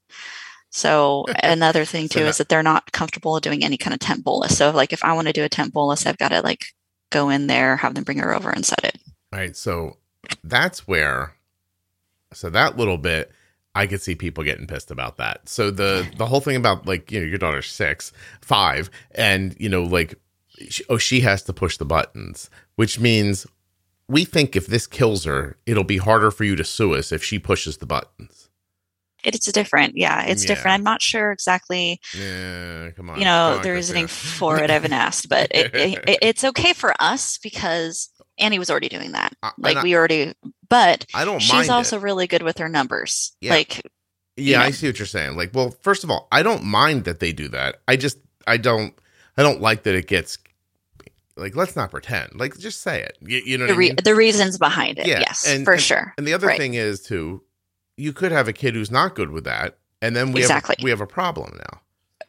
So another thing too so is that they're not comfortable doing any kind of temp bolus. So like if I want to do a temp bolus, I've got to like go in there, have them bring her over and set it. Right. So that's where. So that little bit I could see people getting pissed about that. So the the whole thing about like you know your daughter's six, five, and you know like she, oh she has to push the buttons, which means we think if this kills her, it'll be harder for you to sue us if she pushes the buttons. It's different, yeah. It's yeah. different. I'm not sure exactly. Yeah, come on. You know on, the reasoning for it. I haven't asked, but it, it, it's okay for us because Annie was already doing that. Uh, like I, we already, but I don't. She's also it. really good with her numbers. Yeah. Like, yeah, you know. I see what you're saying. Like, well, first of all, I don't mind that they do that. I just, I don't, I don't like that it gets like let's not pretend. Like just say it. You, you know the, what I mean? the reasons behind it. Yeah, Yes, and- for and- sure. And the other Right. thing is too, you could have a kid who's not good with that, and then we Exactly. have we have a problem now.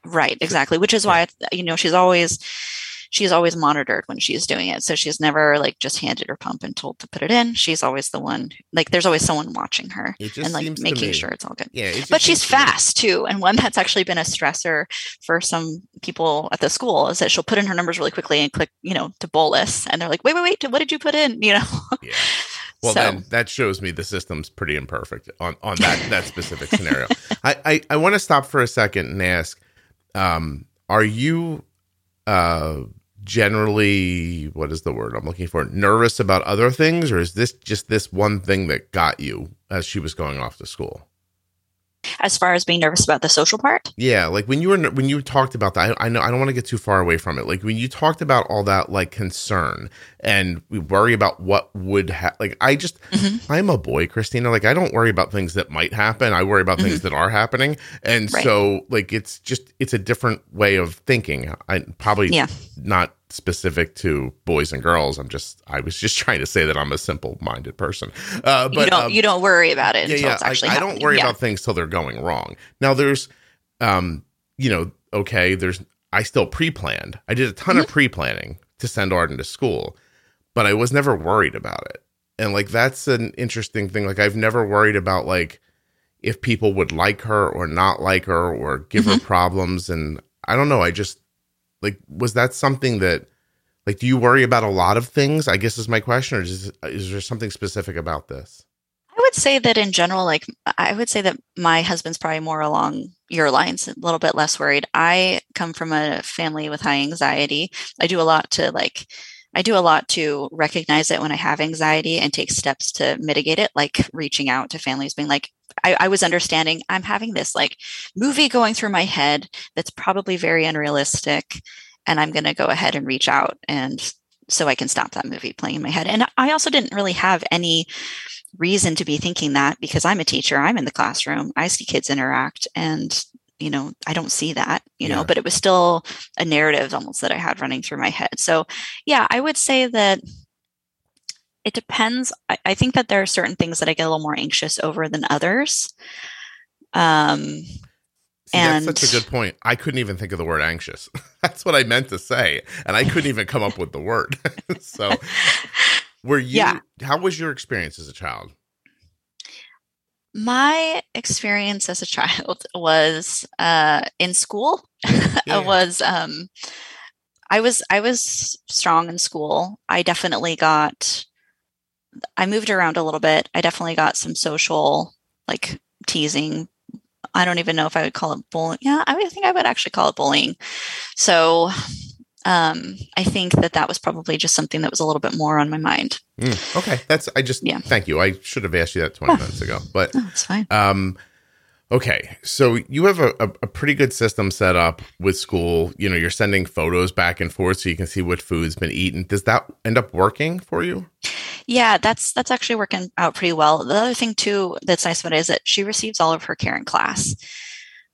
Right, exactly. Which is why you know she's always she's always monitored when she's doing it. So she's never like just handed her pump and told to put it in. She's always the one like there's always someone watching her and like making sure it's all good. Yeah, But she's to fast too, and one that's actually been a stressor for some people at the school is that she'll put in her numbers really quickly and click, you know, to bolus, and they're like, "Wait, wait, wait! What did you put in?" You know. Yeah. Well, so then that shows me the system's pretty imperfect on on that that specific scenario. I I, I want to stop for a second and ask, um, are you uh generally what is the word I'm looking for? Nervous about other things, or is this just this one thing that got you as she was going off to school? As far as being nervous about the social part, Yeah, like when you were when you talked about that, I, I know I don't want to get too far away from it. Like when you talked about all that like concern and we worry about what would happen. Like I just, Mhm. I'm a boy, Christina. Like I don't worry about things that might happen. I worry about things that are happening, and Mm-hmm. Right. so like it's just it's a different way of thinking. I probably Yeah. not specific to boys and girls. I'm just I was just trying to say that I'm a simple minded person. Uh, but you don't um, you don't worry about it yeah, until yeah. it's actually I, I don't worry Yeah. about things till they're going wrong. Now there's, um, you know, okay, there's I still pre-planned. I did a ton Mm-hmm. of pre-planning to send Arden to school, but I was never worried about it. And like that's an interesting thing. Like I've never worried about like if people would like her or not like her or give Mm-hmm. her problems. And I don't know. I just like was that something that like do you worry about a lot of things? I guess is my question, or is is there something specific about this? I would say that in general, like I would say that my husband's probably more along your lines, a little bit less worried. I come from a family with high anxiety. I do a lot to like I do a lot to recognize it when I have anxiety and take steps to mitigate it, like reaching out to families, being like, I, I was understanding I'm having this like movie going through my head that's probably very unrealistic. And I'm going to go ahead and reach out and so I can stop that movie playing in my head. And I also didn't really have any reason to be thinking that because I'm a teacher, I'm in the classroom, I see kids interact and you know, I don't see that, you Yeah. know, but it was still a narrative almost that I had running through my head. So, yeah, I would say that it depends. I, I think that there are certain things that I get a little more anxious over than others. Um, See, that's such a good point. I couldn't even think of the word anxious. that's what I meant to say, and I couldn't even come up with the word. so, were you? Yeah. How was your experience as a child? my experience as a child was uh, in school. Yeah. was um, I was I was strong in school. I definitely got. I moved around a little bit. I definitely got some social like teasing. I don't even know if I would call it bullying. Yeah, I would think I would actually call it bullying. So um, I think that that was probably just something that was a little bit more on my mind. Mm, okay, that's. I just. Yeah. Thank you. I should have asked you that twenty minutes ago, but it's fine. Um, okay, so you have a, a pretty good system set up with school. You know, you're sending photos back and forth so you can see what food's been eaten. Does that end up working for you? Yeah, that's that's actually working out pretty well. The other thing too that's nice about it is that she receives all of her care in class.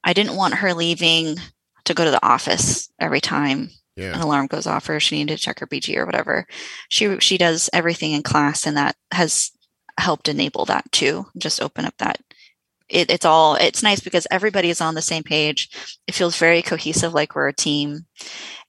I didn't want her leaving to go to the office every time an alarm goes off or she needed to check her BG or whatever. She she does everything in class and that has helped enable that too. Just open up that it, it's all it's nice because everybody is on the same page. It feels very cohesive like we're a team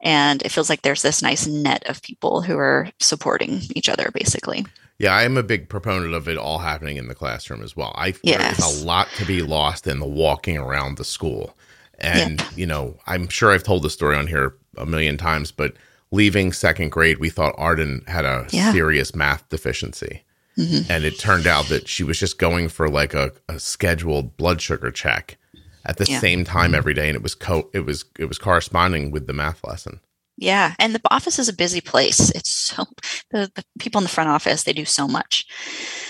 and it feels like there's this nice net of people who are supporting each other basically. Yeah, I am a big proponent of it all happening in the classroom as well. I there's Yes. a lot to be lost in the walking around the school. And, you know, I'm sure I've told the story on here a million times, but leaving second grade, we thought Arden had a Yeah. serious math deficiency. Mhm. And it turned out that she was just going for like a, a scheduled blood sugar check at the Yeah. same time every day. And it was co it was it was corresponding with the math lesson. Yeah, and the office is a busy place. It's so the, the people in the front office they do so much.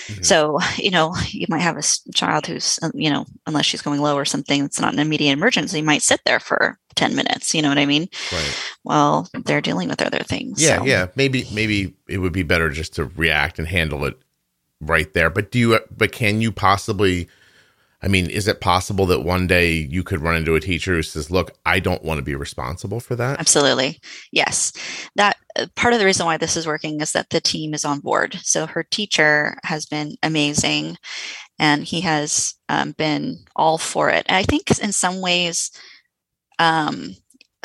Mhm. So you know you might have a child who's uh, you know unless she's going low or something that's not an immediate emergency might sit there for ten minutes. You know what I mean? Right. Well, they're dealing with other things. Yeah, so. yeah. Maybe maybe it would be better just to react and handle it right there. But do you but can you possibly I mean, is it possible that one day you could run into a teacher who says, "Look, I don't want to be responsible for that"? Absolutely. Yes. That part of the reason why this is working is that the team is on board. So her teacher has been amazing and he has um, been all for it. And I think in some ways, um,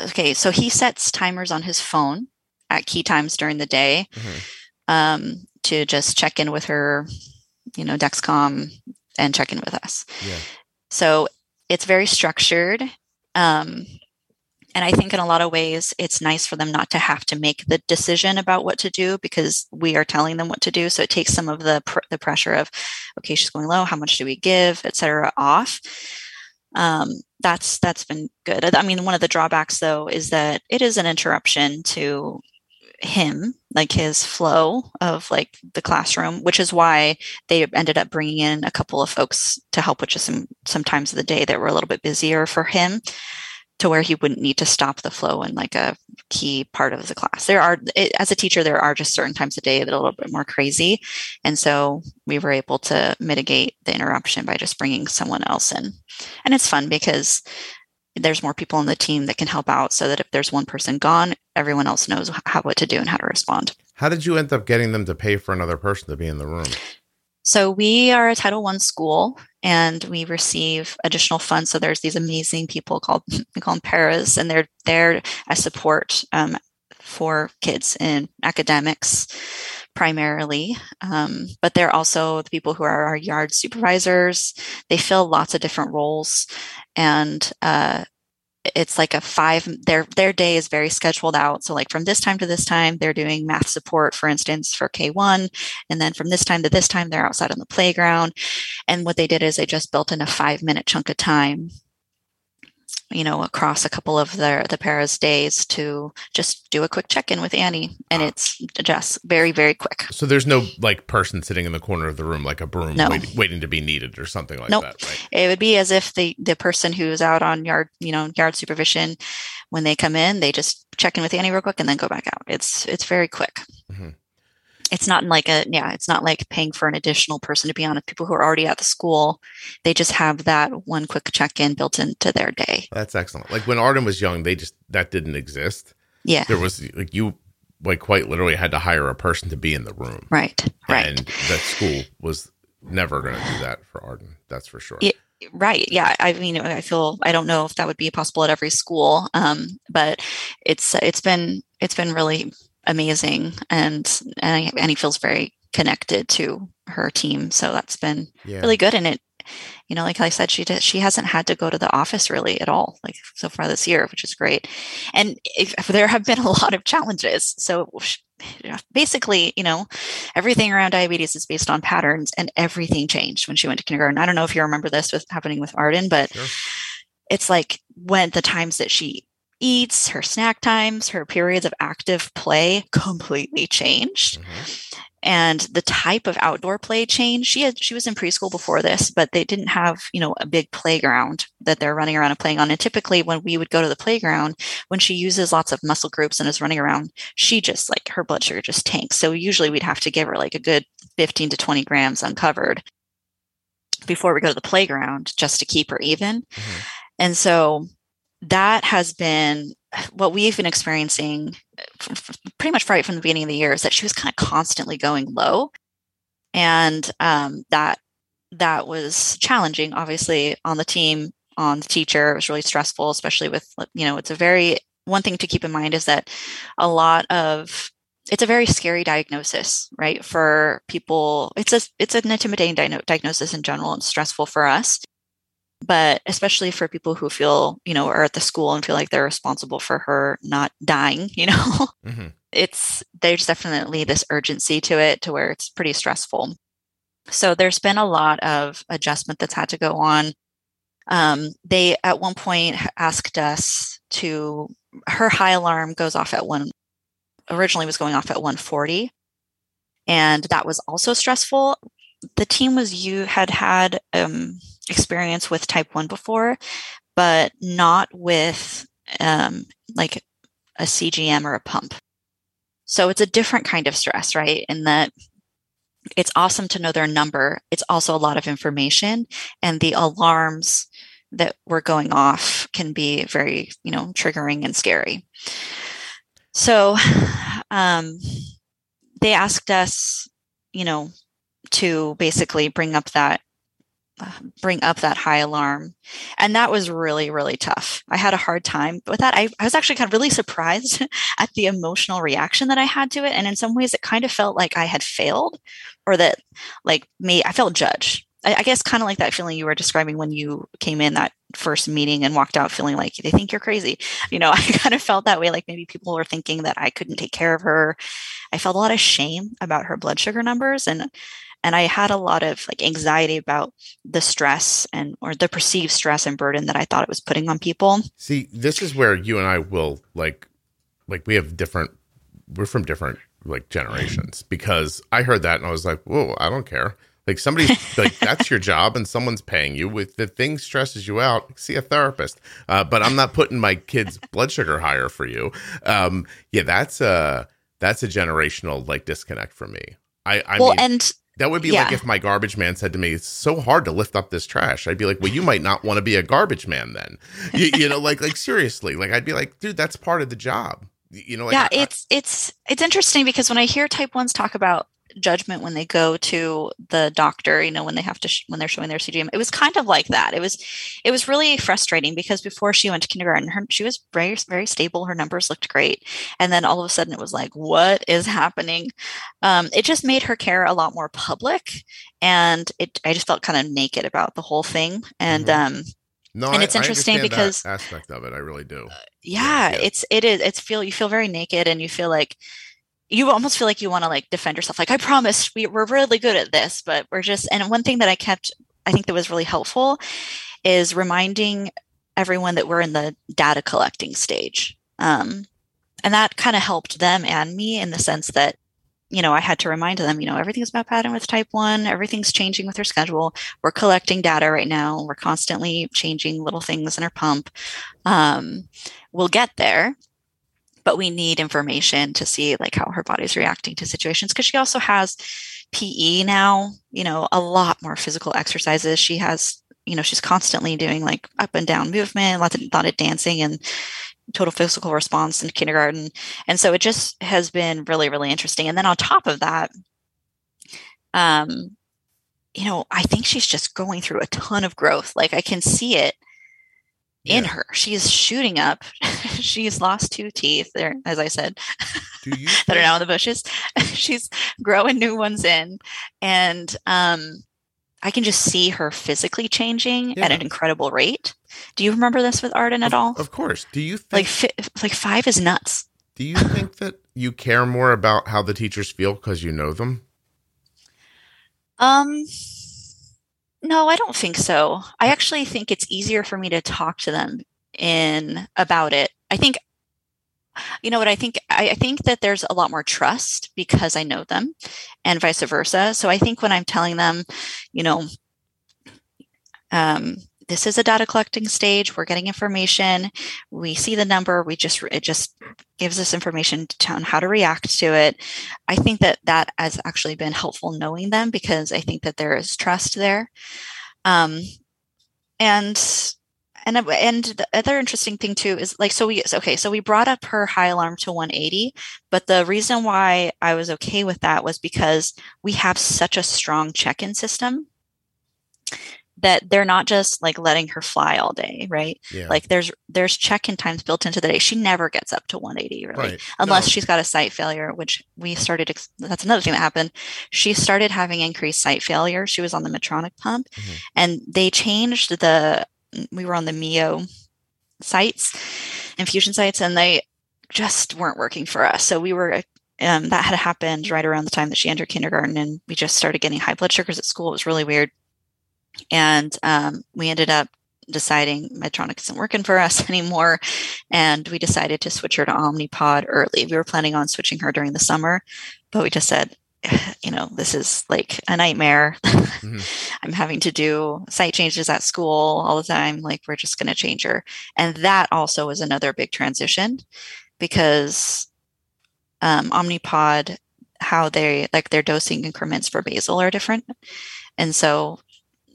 okay, so he sets timers on his phone at key times during the day mm-hmm. um, to just check in with her, you know, Dexcom and check in with us. Yeah. So it's very structured. Um, and I think in a lot of ways, it's nice for them not to have to make the decision about what to do because we are telling them what to do. So it takes some of the pr- the pressure of, okay, she's going low. How much do we give, et cetera, off. Um, that's that's been good. I mean, one of the drawbacks though is that it is an interruption to him, like his flow of like the classroom, which is why they ended up bringing in a couple of folks to help with just some times of the day that were a little bit busier for him to where he wouldn't need to stop the flow in like a key part of the class. There are, it, as a teacher, there are just certain times a day that are a little bit more crazy. And so we were able to mitigate the interruption by just bringing someone else in. And it's fun because there's more people on the team that can help out so that if there's one person gone, everyone else knows how, what to do and how to respond. How did you end up getting them to pay for another person to be in the room? So we are a Title One school, and we receive additional funds. So there's these amazing people called we call them paras, and they're there as support um, for kids in academics primarily, um, but they're also the people who are our yard supervisors. They fill lots of different roles, and uh, it's like a five their their day is very scheduled out. So like from this time to this time they're doing math support for instance for k1 and then from this time to this time they're outside on the playground. And what they did is they just built in a five minute chunk of time you know, across a couple of the the paras days to just do a quick check in with Annie, and it's just very very quick. So there's no like person sitting in the corner of the room like a broom no. waiting, waiting to be needed or something like nope. that. Right? It would be as if the the person who's out on yard you know yard supervision when they come in, they just check in with Annie real quick and then go back out. It's it's very quick. Mm-hmm it's not like a yeah it's not like paying for an additional person to be on with people who are already at the school they just have that one quick check-in built into their day. That's excellent. Like when arden was young they just that didn't exist. Yeah. There was like you like quite literally had to hire a person to be in the room. Right right. And that school was never going to do that for arden that's for sure. Yeah right yeah i mean i feel i don't know if that would be possible at every school um, but it's it's been it's been really amazing and and, and he feels very connected to her team so that's been yeah. really good and it you know like i said she did, she hasn't had to go to the office really at all like so far this year which is great and if, if there have been a lot of challenges so basically you know everything around diabetes is based on patterns and everything changed when she went to kindergarten i don't know if you remember this with happening with arden but sure. it's like when the times that she eats, her snack times, her periods of active play completely changed. Mm-hmm. And the type of outdoor play changed. She had she was in preschool before this, but they didn't have, you know, a big playground that they're running around and playing on. And typically when we would go to the playground, when she uses lots of muscle groups and is running around, she just like her blood sugar just tanks. So usually we'd have to give her like a good 15 to 20 grams uncovered before we go to the playground just to keep her even. Mm-hmm. And so that has been what we've been experiencing pretty much right from the beginning of the year is that she was kind of constantly going low. And um, that that was challenging obviously on the team on the teacher. It was really stressful especially with you know it's a very one thing to keep in mind is that a lot of it's a very scary diagnosis right for people. It's a it's an intimidating diagnosis in general and stressful for us but especially for people who feel you know are at the school and feel like they're responsible for her not dying you know? Mm-hmm. it's there's definitely this urgency to it to where it's pretty stressful. So there's been a lot of adjustment that's had to go on. Um, they at one point asked us to her high alarm goes off at one originally was going off at 140 and that was also stressful the team was you had had um, experience with type 1 before, but not with um, like a CGM or a pump. So it's a different kind of stress, right? In that it's awesome to know their number. It's also a lot of information, and the alarms that were going off can be very, you know, triggering and scary. So um, they asked us, you know, to basically bring up that bring up that high alarm and that was really really tough i had a hard time with that I, I was actually kind of really surprised at the emotional reaction that i had to it and in some ways it kind of felt like i had failed or that like me i felt judged I, I guess kind of like that feeling you were describing when you came in that first meeting and walked out feeling like they think you're crazy. You know, I kind of felt that way. Like maybe people were thinking that I couldn't take care of her. I felt a lot of shame about her blood sugar numbers and and I had a lot of like anxiety about the stress and or the perceived stress and burden that I thought it was putting on people. See, this is where you and I will like like we have different we're from different like generations because I heard that and I was like, "Whoa, I don't care." Like somebody's like that's your job and someone's paying you. With the thing stresses you out, see a therapist. Uh, but I'm not putting my kid's blood sugar higher for you. Um, yeah, that's a that's a generational like disconnect for me. I, I well, mean, and that would be yeah. like if my garbage man said to me, "It's so hard to lift up this trash." I'd be like, "Well, you might not want to be a garbage man then." You, you know, like like seriously, like I'd be like, "Dude, that's part of the job." You know, like, yeah, I- it's it's it's interesting because when I hear type ones talk about judgment when they go to the doctor you know when they have to sh- when they're showing their cgm it was kind of like that. It was it was really frustrating because before she went to kindergarten her she was very very stable. Her numbers looked great. And then all of a sudden it was like what is happening? Um, it just made her care a lot more public. And it i just felt kind of naked about the whole thing. And Mhm. um no, and I- it's interesting because- aspect of it, I really do. yeah, yeah. it's it is it's feel you feel very naked and you feel like you almost feel like you want to like defend yourself like i promise we, we're really good at this but we're just and one thing that i kept i think that was really helpful is reminding everyone that we're in the data collecting stage um, and that kind of helped them and me in the sense that you know i had to remind them you know everything's about pattern with type 1 everything's changing with her schedule we're collecting data right now we're constantly changing little things in her pump um, we'll get there but we need information to see like how her body's reacting to situations because she also has pe now you know a lot more physical exercises. She has you know she's constantly doing like up and down movement lots of, lot of dancing and total physical response in kindergarten. And so it just has been really really interesting. And then on top of that um you know i think she's just going through a ton of growth. Like i can see it in Yeah. her. She's shooting up. She's lost two teeth there as i said Do you that are now in the bushes. She's growing new ones in and um i can just see her physically changing at an incredible rate. Do you remember this with arden at Of- all? Of course. Do you think like fi- like five is nuts. Do you think that you care more about how the teachers feel because you know them? Um, no, I don't think so. I actually think it's easier for me to talk to them in about it. I think, you know what I think? I, I think that there's a lot more trust because I know them, and vice versa. So I think when I'm telling them, you know, um, this is a data collecting stage. We're getting information. We see the number. We just it just gives us information on how to react to it. I think that that has actually been helpful knowing them because I think that there is trust there. Um, and and and the other interesting thing too is like so we okay so we brought up her high alarm to 180 but the reason why i was okay with that was because we have such a strong check-in system that they're not just like letting her fly all day right Yeah. like there's there's check-in times built into the day she never gets up to 180 really right. unless No. she's got a site failure which we started that's another thing that happened she started having increased site failure she was on the medtronic pump Mhm. and they changed the we were on the mio sites infusion sites and they just weren't working for us so we were um, that had happened right around the time that she entered kindergarten and we just started getting high blood sugars at school it was really weird and um, we ended up deciding Medtronic isn't working for us anymore. And we decided to switch her to Omnipod early. We were planning on switching her during the summer, but we just said, you know, this is like a nightmare. Mhm. I'm having to do site changes at school all the time. Like, we're just going to change her. And that also was another big transition because um, Omnipod, how they like their dosing increments for basal are different. And so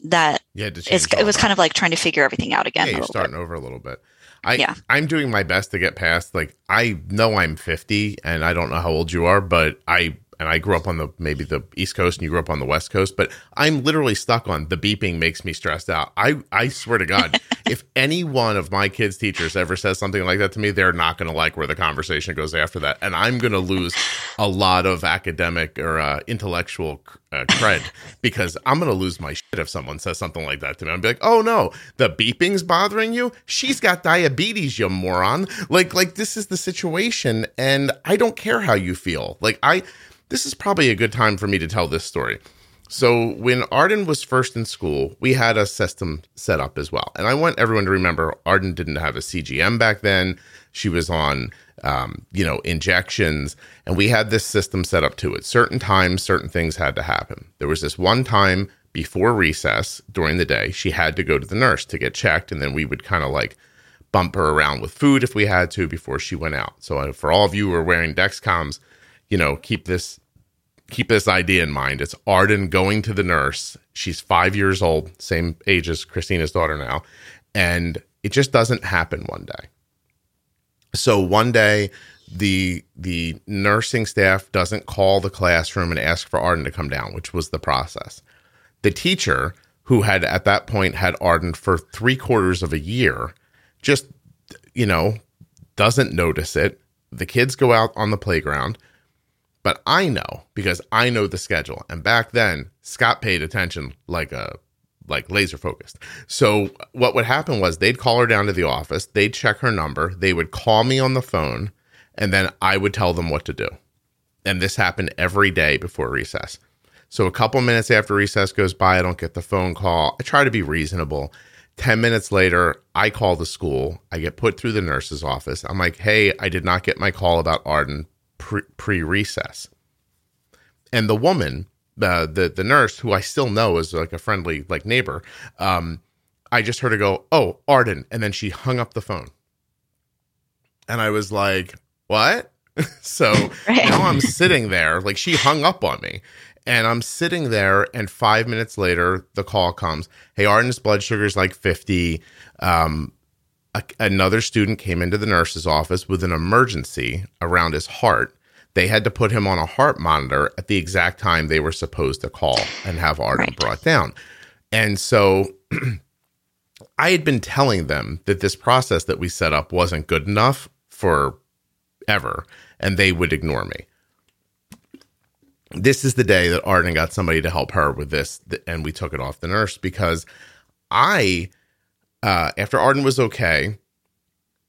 that yeah, it was kind of like trying to figure everything out again. yeah, you're little bit. starting over a little bit. I Yeah. I'm doing my best to get past like I know I'm 50 and I don't know how old you are, but I and I grew up on the maybe the East Coast and you grew up on the West Coast, but I'm literally stuck on the beeping makes me stressed out. I I swear to God, if any one of my kids' teachers ever says something like that to me, they're not going to like where the conversation goes after that, and I'm going to lose a lot of academic or uh, intellectual uh, cred because I'm going to lose my shit if someone says something like that to me. I'd be like, "Oh no, the beeping's bothering you? She's got diabetes, you moron!" Like like this is the situation, and I don't care how you feel. Like I this is probably a good time for me to tell this story. So when Arden was first in school, we had a system set up as well. And I want everyone to remember Arden didn't have a CGM back then. She was on, um, you know, injections, and we had this system set up to it. Certain times, certain things had to happen. There was this one time before recess during the day, she had to go to the nurse to get checked, and then we would kind of like bump her around with food if we had to before she went out. So uh, for all of you who are wearing Dexcoms, you know, keep this keep this idea in mind. It's Arden going to the nurse. She's five years old, same age as Christina's daughter now, and it just doesn't happen one day. So one day, the the nursing staff doesn't call the classroom and ask for Arden to come down, which was the process. The teacher, who had at that point had Arden for three quarters of a year, just you know doesn't notice it. The kids go out on the playground but I know because I know the schedule. And back then, Scott paid attention like a like laser focused. So what would happen was they'd call her down to the office, they'd check her number, they would call me on the phone, and then I would tell them what to do. And this happened every day before recess. So a couple minutes after recess goes by, I don't get the phone call. I try to be reasonable. 10 minutes later, I call the school. I get put through the nurse's office. I'm like, hey, I did not get my call about Arden pre recess. And the woman, uh, the the nurse, who I still know is like a friendly like neighbor, um, I just heard her go, "Oh, Arden," and then she hung up the phone. And I was like, "What?" so Right. now I'm sitting there, like she hung up on me. And I'm sitting there, and five minutes later, the call comes. Hey, Arden's blood sugar is like 50. Um, a, another student came into the nurse's office with an emergency around his heart. They had to put him on a heart monitor at the exact time they were supposed to call and have Arden Right. brought down. And so I had been telling them that this process that we set up wasn't good enough for ever, and they would ignore me. This is the day that Arden got somebody to help her with this, and we took it off the nurse because I uh, after Arden was okay,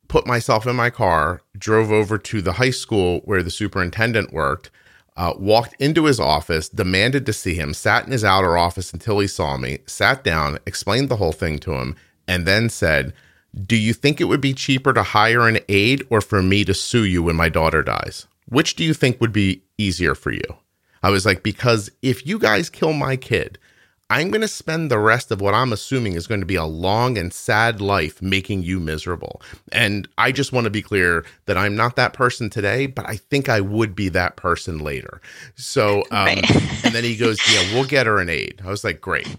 put myself in my car, drove over to the high school where the superintendent worked, uh, walked into his office, demanded to see him, sat in his outer office until he saw me, sat down, explained the whole thing to him, and then said, Do you think it would be cheaper to hire an aide or for me to sue you when my daughter dies? Which do you think would be easier for you? I was like, Because if you guys kill my kid, I'm going to spend the rest of what I'm assuming is going to be a long and sad life making you miserable. And I just want to be clear that I'm not that person today, but I think I would be that person later. So, um, Right. and then he goes, Yeah, we'll get her an aide. I was like, Great.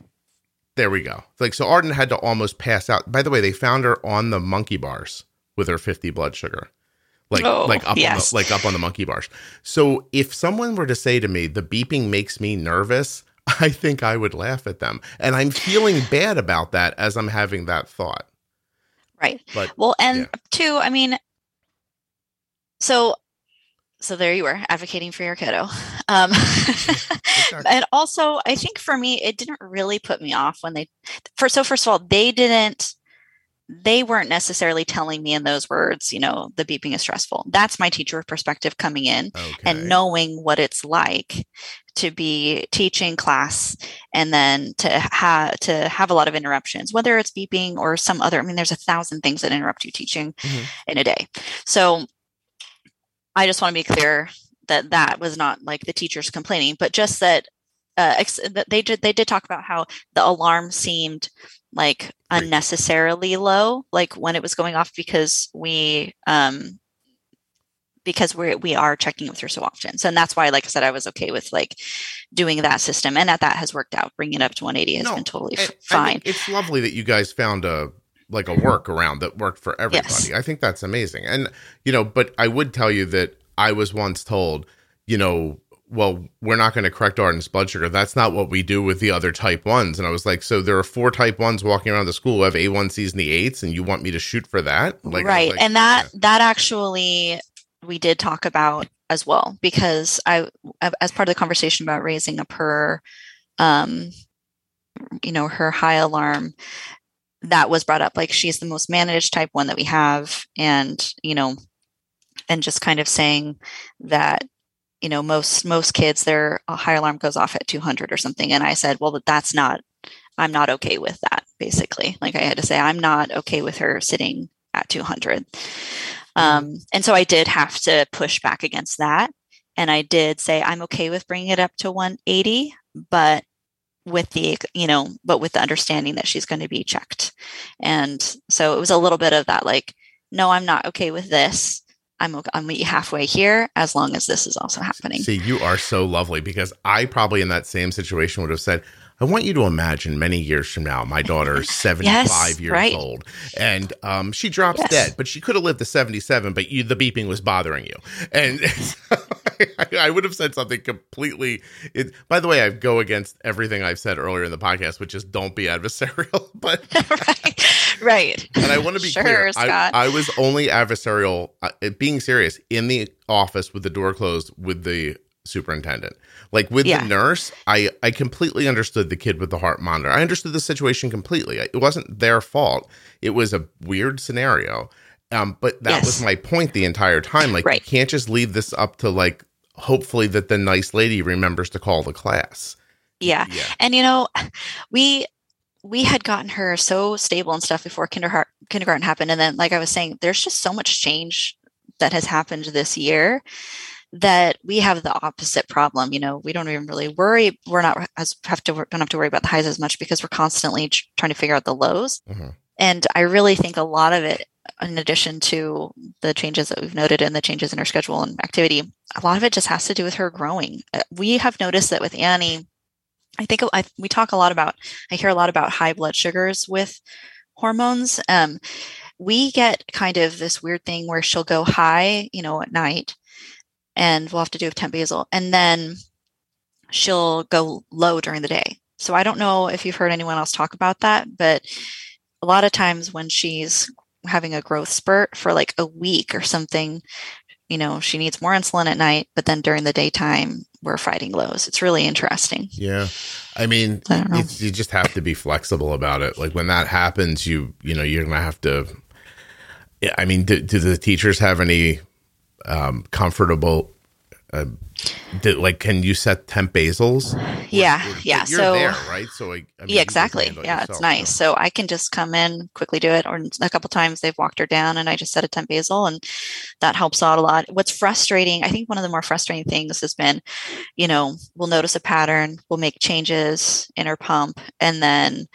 There we go. Like, so Arden had to almost pass out. By the way, they found her on the monkey bars with her 50 blood sugar. Like, Oh, like up, yes. on the, like up on the monkey bars. So if someone were to say to me, the beeping makes me nervous, I think I would laugh at them. And I'm feeling bad about that as I'm having that thought. Right. But Well, and Yeah. two, I mean, so so there you were advocating for your kiddo. Um, and also, I think for me, it didn't really put me off when they first. So first of all, they didn't. They weren't necessarily telling me in those words, you know, the beeping is stressful. That's my teacher perspective coming in okay. and knowing what it's like to be teaching class and then to have to have a lot of interruptions whether it's beeping or some other i mean there's a thousand things that interrupt you teaching Mhm. in a day so i just want to be clear that that was not like the teachers complaining but just that uh, ex- they did they did talk about how the alarm seemed like unnecessarily low like when it was going off because we um because we we are checking with her so often. So and that's why, like I said, I was okay with like doing that system, and that that has worked out. Bringing it up to 180 has No, been totally I- f- I fine. think it's lovely that you guys found a like a workaround that worked for everybody. Yes. I think that's amazing. And you know, but I would tell you that I was once told, you know, well, we're not going to correct Arden's blood sugar. That's not what we do with the other type ones. And I was like, so there are four type ones walking around the school who have A1Cs and the eights, and you want me to shoot for that? Like, right. like, and that yeah. that actually we did talk about as well because I as part of the conversation about raising up her um you know her high alarm that was brought up like she's the most managed type one that we have and you know and just kind of saying that you know most most kids their high alarm goes off at 200 or something and i said well that's not i'm not okay with that basically. Like i had to say i'm not okay with her sitting at 200 um, and so i did have to push back against that and i did say i'm okay with bringing it up to 180 but with the you know but with the understanding that she's going to be checked. And so it was a little bit of that like no i'm not okay with this i'm okay, i'm meet you halfway here as long as this is also happening. See, you are so lovely because I probably in that same situation would have said, I want you to imagine many years from now, my daughter is 75 Yes, years right. old and um, she drops Yes. dead, but she could have lived to 77, but you, the beeping was bothering you. And so I, I would have said something completely. It, by the way, I go against everything I've said earlier in the podcast, which is don't be adversarial. But right right and I want to be Sure, clear. I, Scott. I was only adversarial, uh, being serious, in the office with the door closed with the superintendent. Like with Yeah. the nurse, I I completely understood the kid with the heart monitor. I understood the situation completely. It wasn't their fault. It was a weird scenario. Um, but that was my point the entire time. Like Right. you can't just leave this up to like hopefully that the nice lady remembers to call the class. yeah Yeah. and you know we we had gotten her so stable and stuff before kindergarten kindergarten happened and then like i was saying there's just so much change that has happened this year that we have the opposite problem you know we don't even really worry we're not as have to don't have to worry about the highs as much because we're constantly tr- trying to figure out the lows Mhm. and i really think a lot of it in addition to the changes that we've noted and the changes in her schedule and activity a lot of it just has to do with her growing Uh, we have noticed that with annie I think I, we talk a lot about, I hear a lot about high blood sugars with hormones. Um, we get kind of this weird thing where she'll go high, you know, at night, and we'll have to do a temp basal, and then she'll go low during the day. So I don't know if you've heard anyone else talk about that, but a lot of times when she's having a growth spurt for like a week or something, you know, she needs more insulin at night, but then during the daytime, we're fighting lows. It's really interesting. Yeah. I mean, I you just have to be flexible about it. Like when that happens, you you know you're gonna have to. I mean, do, do the teachers have any um, comfortable? Uh, do, like, can you set temp basals? Yeah, Or- or- yeah. You're so there, right? So I, I mean, yeah, exactly. handle it Yeah, it's nice. So I can just come in, quickly do it. Or a couple times they've walked her down, and I just set a temp basal, and that helps out a lot. What's frustrating, I think, one of the more frustrating things has been, you know, we'll notice a pattern, we'll make changes in her pump, and then,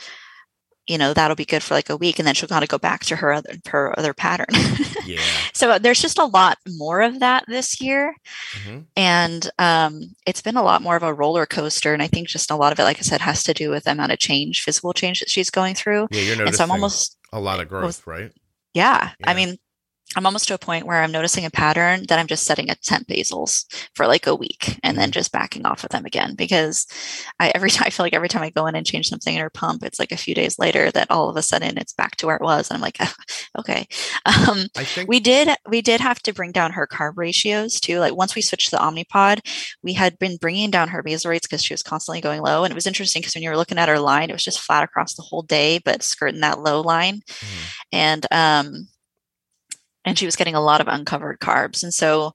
you know, that'll be good for like a week, and then she'll kind of go back to her other her other pattern. Yeah. so uh, there's just a lot more of that this year Mhm. and um, it's been a lot more of a roller coaster and i think just a lot of it like i said has to do with the amount of change physical change that she's going through Yeah, you're and so i'm almost a lot of growth, right? yeah, Yeah. i mean i'm almost to a point where i'm noticing a pattern that i'm just setting a temp basals for like a week and then Mhm. just backing off of them again because i every time i feel like every time i go in and change something in her pump it's like a few days later that all of a sudden it's back to where it was and i'm like okay um, I think we did we did have to bring down her carb ratios too like once we switched to the omnipod we had been bringing down her basal rates because she was constantly going low and it was interesting because when you were looking at her line it was just flat across the whole day but skirting that low line Mhm. and um and she was getting a lot of uncovered carbs. And so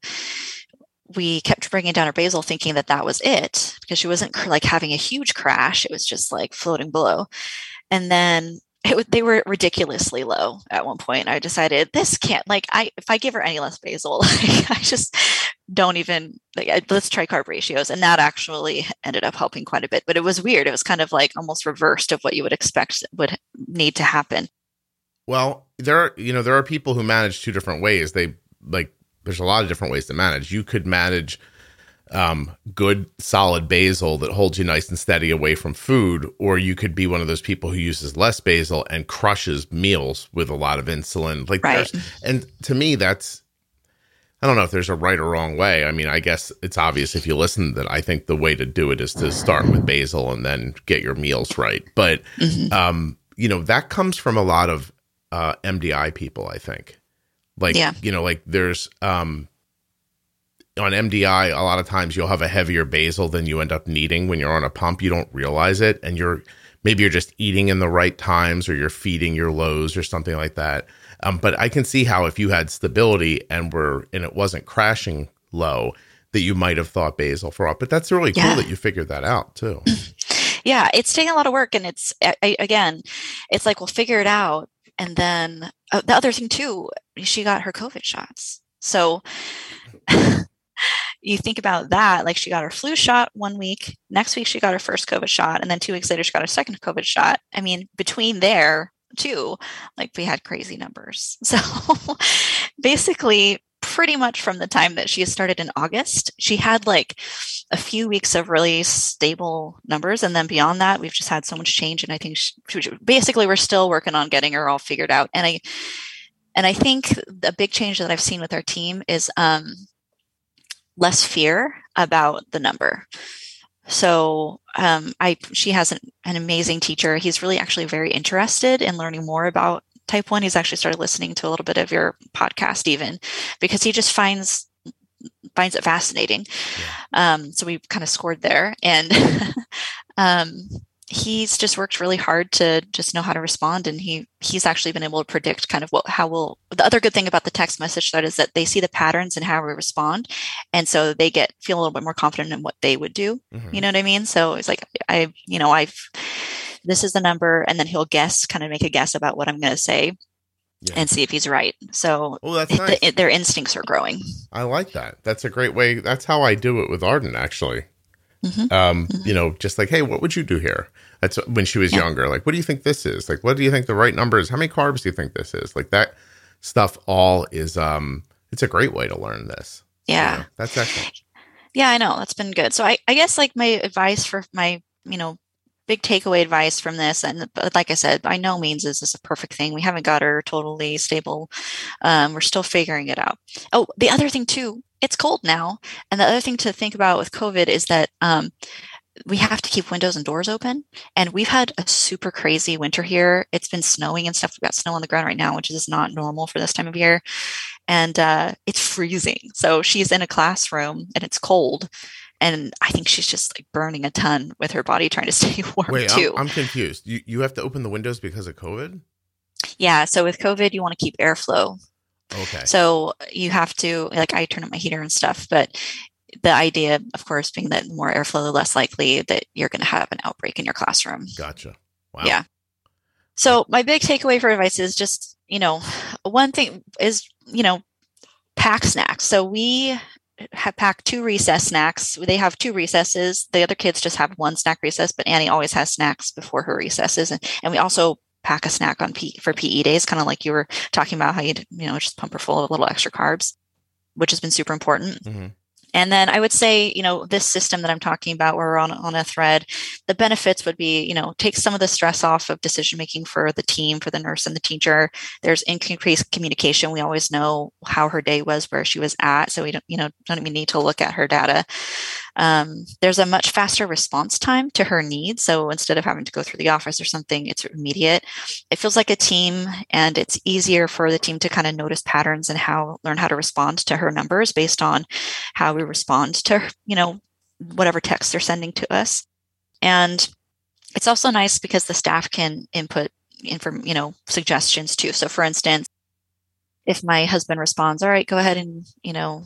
we kept bringing down her basal thinking that that was it because she wasn't like having a huge crash. It was just like floating below. And then it, they were ridiculously low at one point. I decided this can't like i if i give her any less basal like, i just don't even like let's try carb ratios. And that actually ended up helping quite a bit. But it was weird. It was kind of like almost reversed of what you would expect would need to happen Well, there are you know there are people who manage two different ways. They like there's a lot of different ways to manage. You could manage um, good solid basal that holds you nice and steady away from food, or you could be one of those people who uses less basal and crushes meals with a lot of insulin. Like, Right. and to me, that's I don't know if there's a right or wrong way. I mean, I guess it's obvious if you listen that I think the way to do it is to start with basal and then get your meals right. But Mhm. um, you know, that comes from a lot of uh, MDI people, I think. Like, Yeah. you know, like there's um, on MDI, a lot of times you'll have a heavier basal than you end up needing when you're on a pump. You don't realize it, and you're maybe you're just eating in the right times, or you're feeding your lows, or something like that. Um, but I can see how if you had stability and were and it wasn't crashing low, that you might have thought basal for all. But that's really cool that you figured that out too. yeah it's taking a lot of work and it's I- again it's like we'll figure it out and then uh, the other thing too she got her covid shots. So you think about that like she got her flu shot one week next week she got her first covid shot and then two weeks later she got her second covid shot. I mean between there too like we had crazy numbers. So basically pretty much from the time that she started in august. She had like a few weeks of really stable numbers and then beyond that we've just had so much change and i think she, basically we're still working on getting her all figured out. And i and i think the big change that i've seen with our team is um, less fear about the number. So um, i she has an, an amazing teacher. He's really actually very interested in learning more about type 1 he's actually started listening to a little bit of your podcast even because he just finds finds it fascinating. Um, so we kind of scored there. And um, he's just worked really hard to just know how to respond. And he he's actually been able to predict kind of what how we'll the other good thing about the text message thread is that they see the patterns and how we respond. And so they get feel a little bit more confident in what they would do. Mhm. you know what i mean? So it's like i you know i've this is the number and then he'll guess kind of make a guess about what i'm going to say Yeah. and see if he's right so Oh, that's the- nice. their instincts are growing I like that. That's a great way. That's how I do it with Arden, actually. Mhm. Um, you know, just like, hey, what would you do here? That's when she was Yeah. younger. Like, what do you think this is? Like, what do you think the right number is? How many carbs do you think this is? Like that stuff. All is. Um, it's a great way to learn this. yeah You know, that's excellent. Yeah, I know. That's been good. So I, I guess like my advice for my, you know, big takeaway advice from this, and like I said, by no means is this a perfect thing. We haven't got her totally stable. Um, we're still figuring it out. Oh, the other thing too, it's cold now. And the other thing to think about with COVID is that um, we have to keep windows and doors open. And we've had a super crazy winter here. It's been snowing and stuff. We've got snow on the ground right now, which is not normal for this time of year. And uh, it's freezing. So she's in a classroom and it's cold. And I think she's just like burning a ton with her body trying to stay warm Wait, too. I'm, I'm confused. You you have to open the windows because of COVID? yeah. So with COVID, you want to keep airflow. Okay. So you have to, like, I turn up my heater and stuff, but the idea, of course, being that more airflow, the less likely that you're going to have an outbreak in your classroom. Gotcha. Wow. Yeah. So my big takeaway for advice is just, you know, one thing is, you know, pack snacks. So we have packed two recess snacks. They have two recesses. The other kids just have one snack recess, but Annie always has snacks before her recesses. And, and we also pack a snack on P, for PE days, kind of like you were talking about how you, you know, just pump her full of little extra carbs, which has been super important. Mhm. And then I would say, you know, this system that I'm talking about, where we're on, on a thread, the benefits would be, you know, take some of the stress off of decision making for the team, for the nurse and the teacher. There's increased communication. We always know how her day was, where she was at. So we don't, you know, don't even need to look at her data. Um, there's a much faster response time to her needs. So instead of having to go through the office or something, it's immediate. It feels like a team and it's easier for the team to kind of notice patterns and how learn how to respond to her numbers based on how we respond to, you know, whatever text they're sending to us. And it's also nice because the staff can input inform, you know, suggestions too. So for instance, if my husband responds, all right, go ahead and, you know,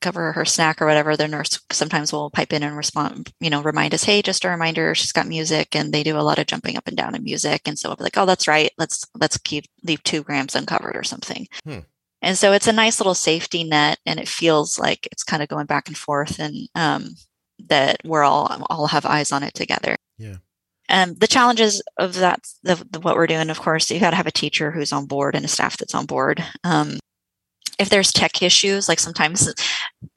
cover her snack or whatever, the nurse sometimes will pipe in and respond, you know, remind us, hey, just a reminder, she's got music and they do a lot of jumping up and down in music. And so I'll be like, oh, that's right. Let's let's keep leave two grams uncovered or something. Hmm. And so it's a nice little safety net and it feels like it's kind of going back and forth and um, that we're all all have eyes on it together. Yeah. Um, the challenges of that, the, the, what we're doing, of course, you got to have a teacher who's on board and a staff that's on board. Um, if there's tech issues, like sometimes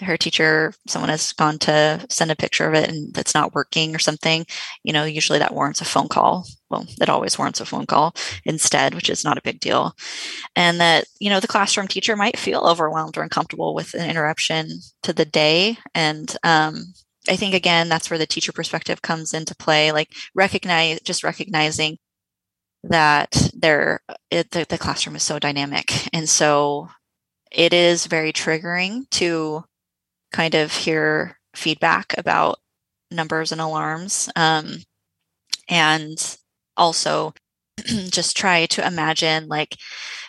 her teacher, someone has gone to send a picture of it and it's not working or something, you know, usually that warrants a phone call. Well, it always warrants a phone call instead, which is not a big deal. And that, you know, the classroom teacher might feel overwhelmed or uncomfortable with an interruption to the day. And um, I think, again, that's where the teacher perspective comes into play, like recognize, just recognizing that there the, the classroom is so dynamic and so it is very triggering to kind of hear feedback about numbers and alarms um, and also just try to imagine like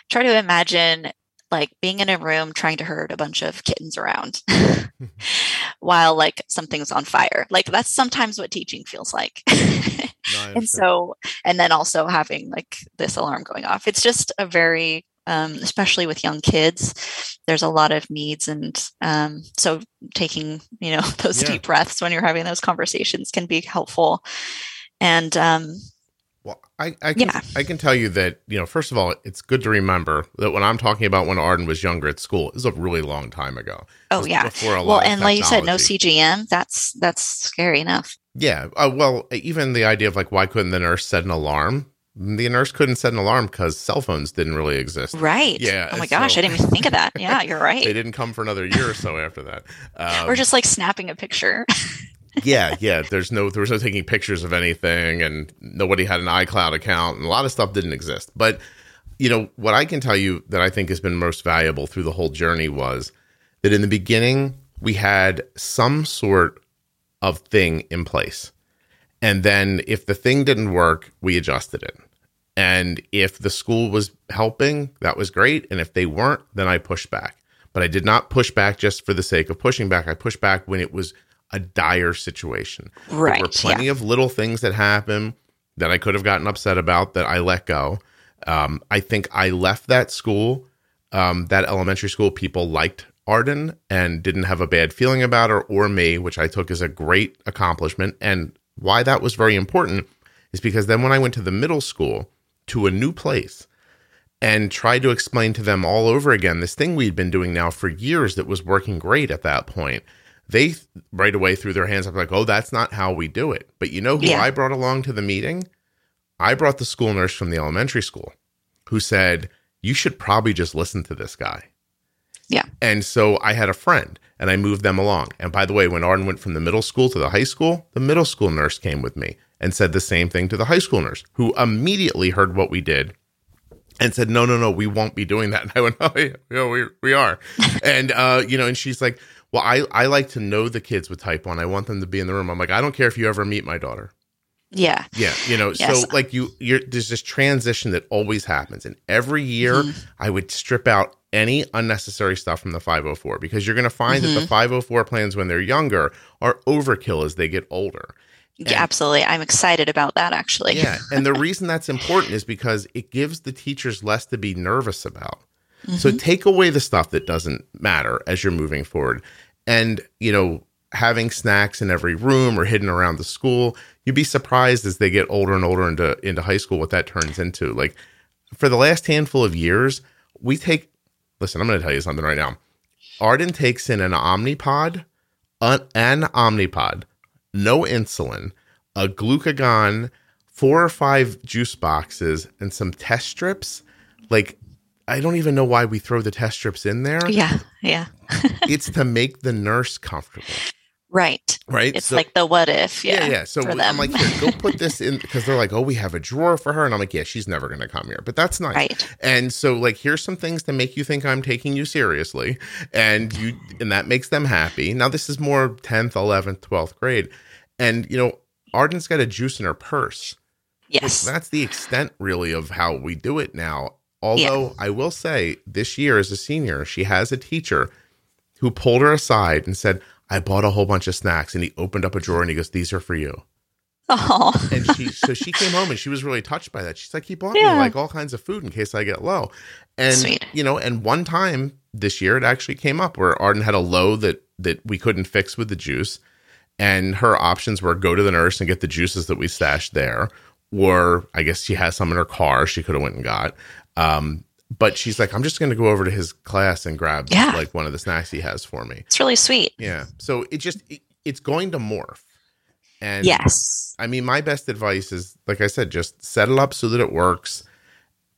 try to imagine like being in a room trying to herd a bunch of kittens around while like something's on fire. Like that's sometimes what teaching feels like. No, and so and then also having like this alarm going off. It's just a very um, especially with young kids there's a lot of needs and um, so taking you know those yeah. deep breaths when you're having those conversations can be helpful. And um, well I, I can, yeah. I can tell you that you know first of all it's good to remember that when i'm talking about when arden was younger at school it was a really long time ago. Oh yeah. well and like you said no cgm that's that's scary enough. Yeah uh, well even the idea of like why couldn't the nurse set an alarm the nurse couldn't set an alarm because cell phones didn't really exist. Right. Yeah. Oh my gosh, I didn't even think of that. Yeah, you're right. they didn't come for another year or so after that. Um, or just like snapping a picture. yeah, yeah. There's no there was no taking pictures of anything, and nobody had an iCloud account, and a lot of stuff didn't exist. But you know what I can tell you that I think has been most valuable through the whole journey was that in the beginning we had some sort of thing in place and then if the thing didn't work, we adjusted it. And if the school was helping, that was great. And if they weren't, then I pushed back. But I did not push back just for the sake of pushing back. I pushed back when it was a dire situation. Right. There were plenty yeah. of little things that happened that I could have gotten upset about that I let go. Um, I think I left that school, um, that elementary school. People liked Arden and didn't have a bad feeling about her or me, which I took as a great accomplishment. And why that was very important is because then when I went to the middle school to a new place and tried to explain to them all over again this thing we'd been doing now for years that was working great at that point, they right away threw their hands up like, oh, that's not how we do it. But you know who yeah. I brought along to the meeting? I brought the school nurse from the elementary school who said, you should probably just listen to this guy. Yeah. And so I had a friend and I moved them along. And by the way, when Arden went from the middle school to the high school, the middle school nurse came with me and said the same thing to the high school nurse, who immediately heard what we did and said, "No, no, no, we won't be doing that." And I went, "Oh, yeah, yeah we we are," and uh, you know, and she's like, "Well, I I like to know the kids with type one. I want them to be in the room." I'm like, "I don't care if you ever meet my daughter." Yeah. Yeah. You know, yes. so like you, you're, there's this transition that always happens. And every year mm-hmm. I would strip out any unnecessary stuff from the 504 because you're going to find mm-hmm. that the 504 plans when they're younger are overkill as they get older. And, yeah, absolutely. I'm excited about that actually. yeah. And the reason that's important is because it gives the teachers less to be nervous about. Mm-hmm. So take away the stuff that doesn't matter as you're moving forward. And, you know, having snacks in every room or hidden around the school, you'd be surprised as they get older and older into into high school what that turns into. Like for the last handful of years, we take listen, I'm going to tell you something right now. Arden takes in an Omnipod, an, an Omnipod, no insulin, a glucagon, four or five juice boxes, and some test strips. Like, I don't even know why we throw the test strips in there. Yeah, yeah. it's to make the nurse comfortable. Right. Right. It's so, like the what if. Yeah. Yeah. yeah. So I'm like, go put this in because they're like, oh, we have a drawer for her. And I'm like, yeah, she's never going to come here. But that's nice. Right. And so, like, here's some things to make you think I'm taking you seriously. And you, and that makes them happy. Now, this is more 10th, 11th, 12th grade. And, you know, Arden's got a juice in her purse. Yes. That's the extent, really, of how we do it now. Although yeah. I will say, this year as a senior, she has a teacher who pulled her aside and said, I bought a whole bunch of snacks. And he opened up a drawer and he goes, These are for you. Oh. and she so she came home and she was really touched by that. She's like, he bought yeah. me like all kinds of food in case I get low. And Sweet. you know, and one time this year it actually came up where Arden had a low that that we couldn't fix with the juice. And her options were go to the nurse and get the juices that we stashed there. Or I guess she has some in her car she could have went and got. Um, but she's like, I'm just going to go over to his class and grab Yeah. like one of the snacks he has for me. It's really sweet. Yeah. So it just it, it's going to morph. And Yes. I mean, my best advice is, like I said, just set it up so that it works.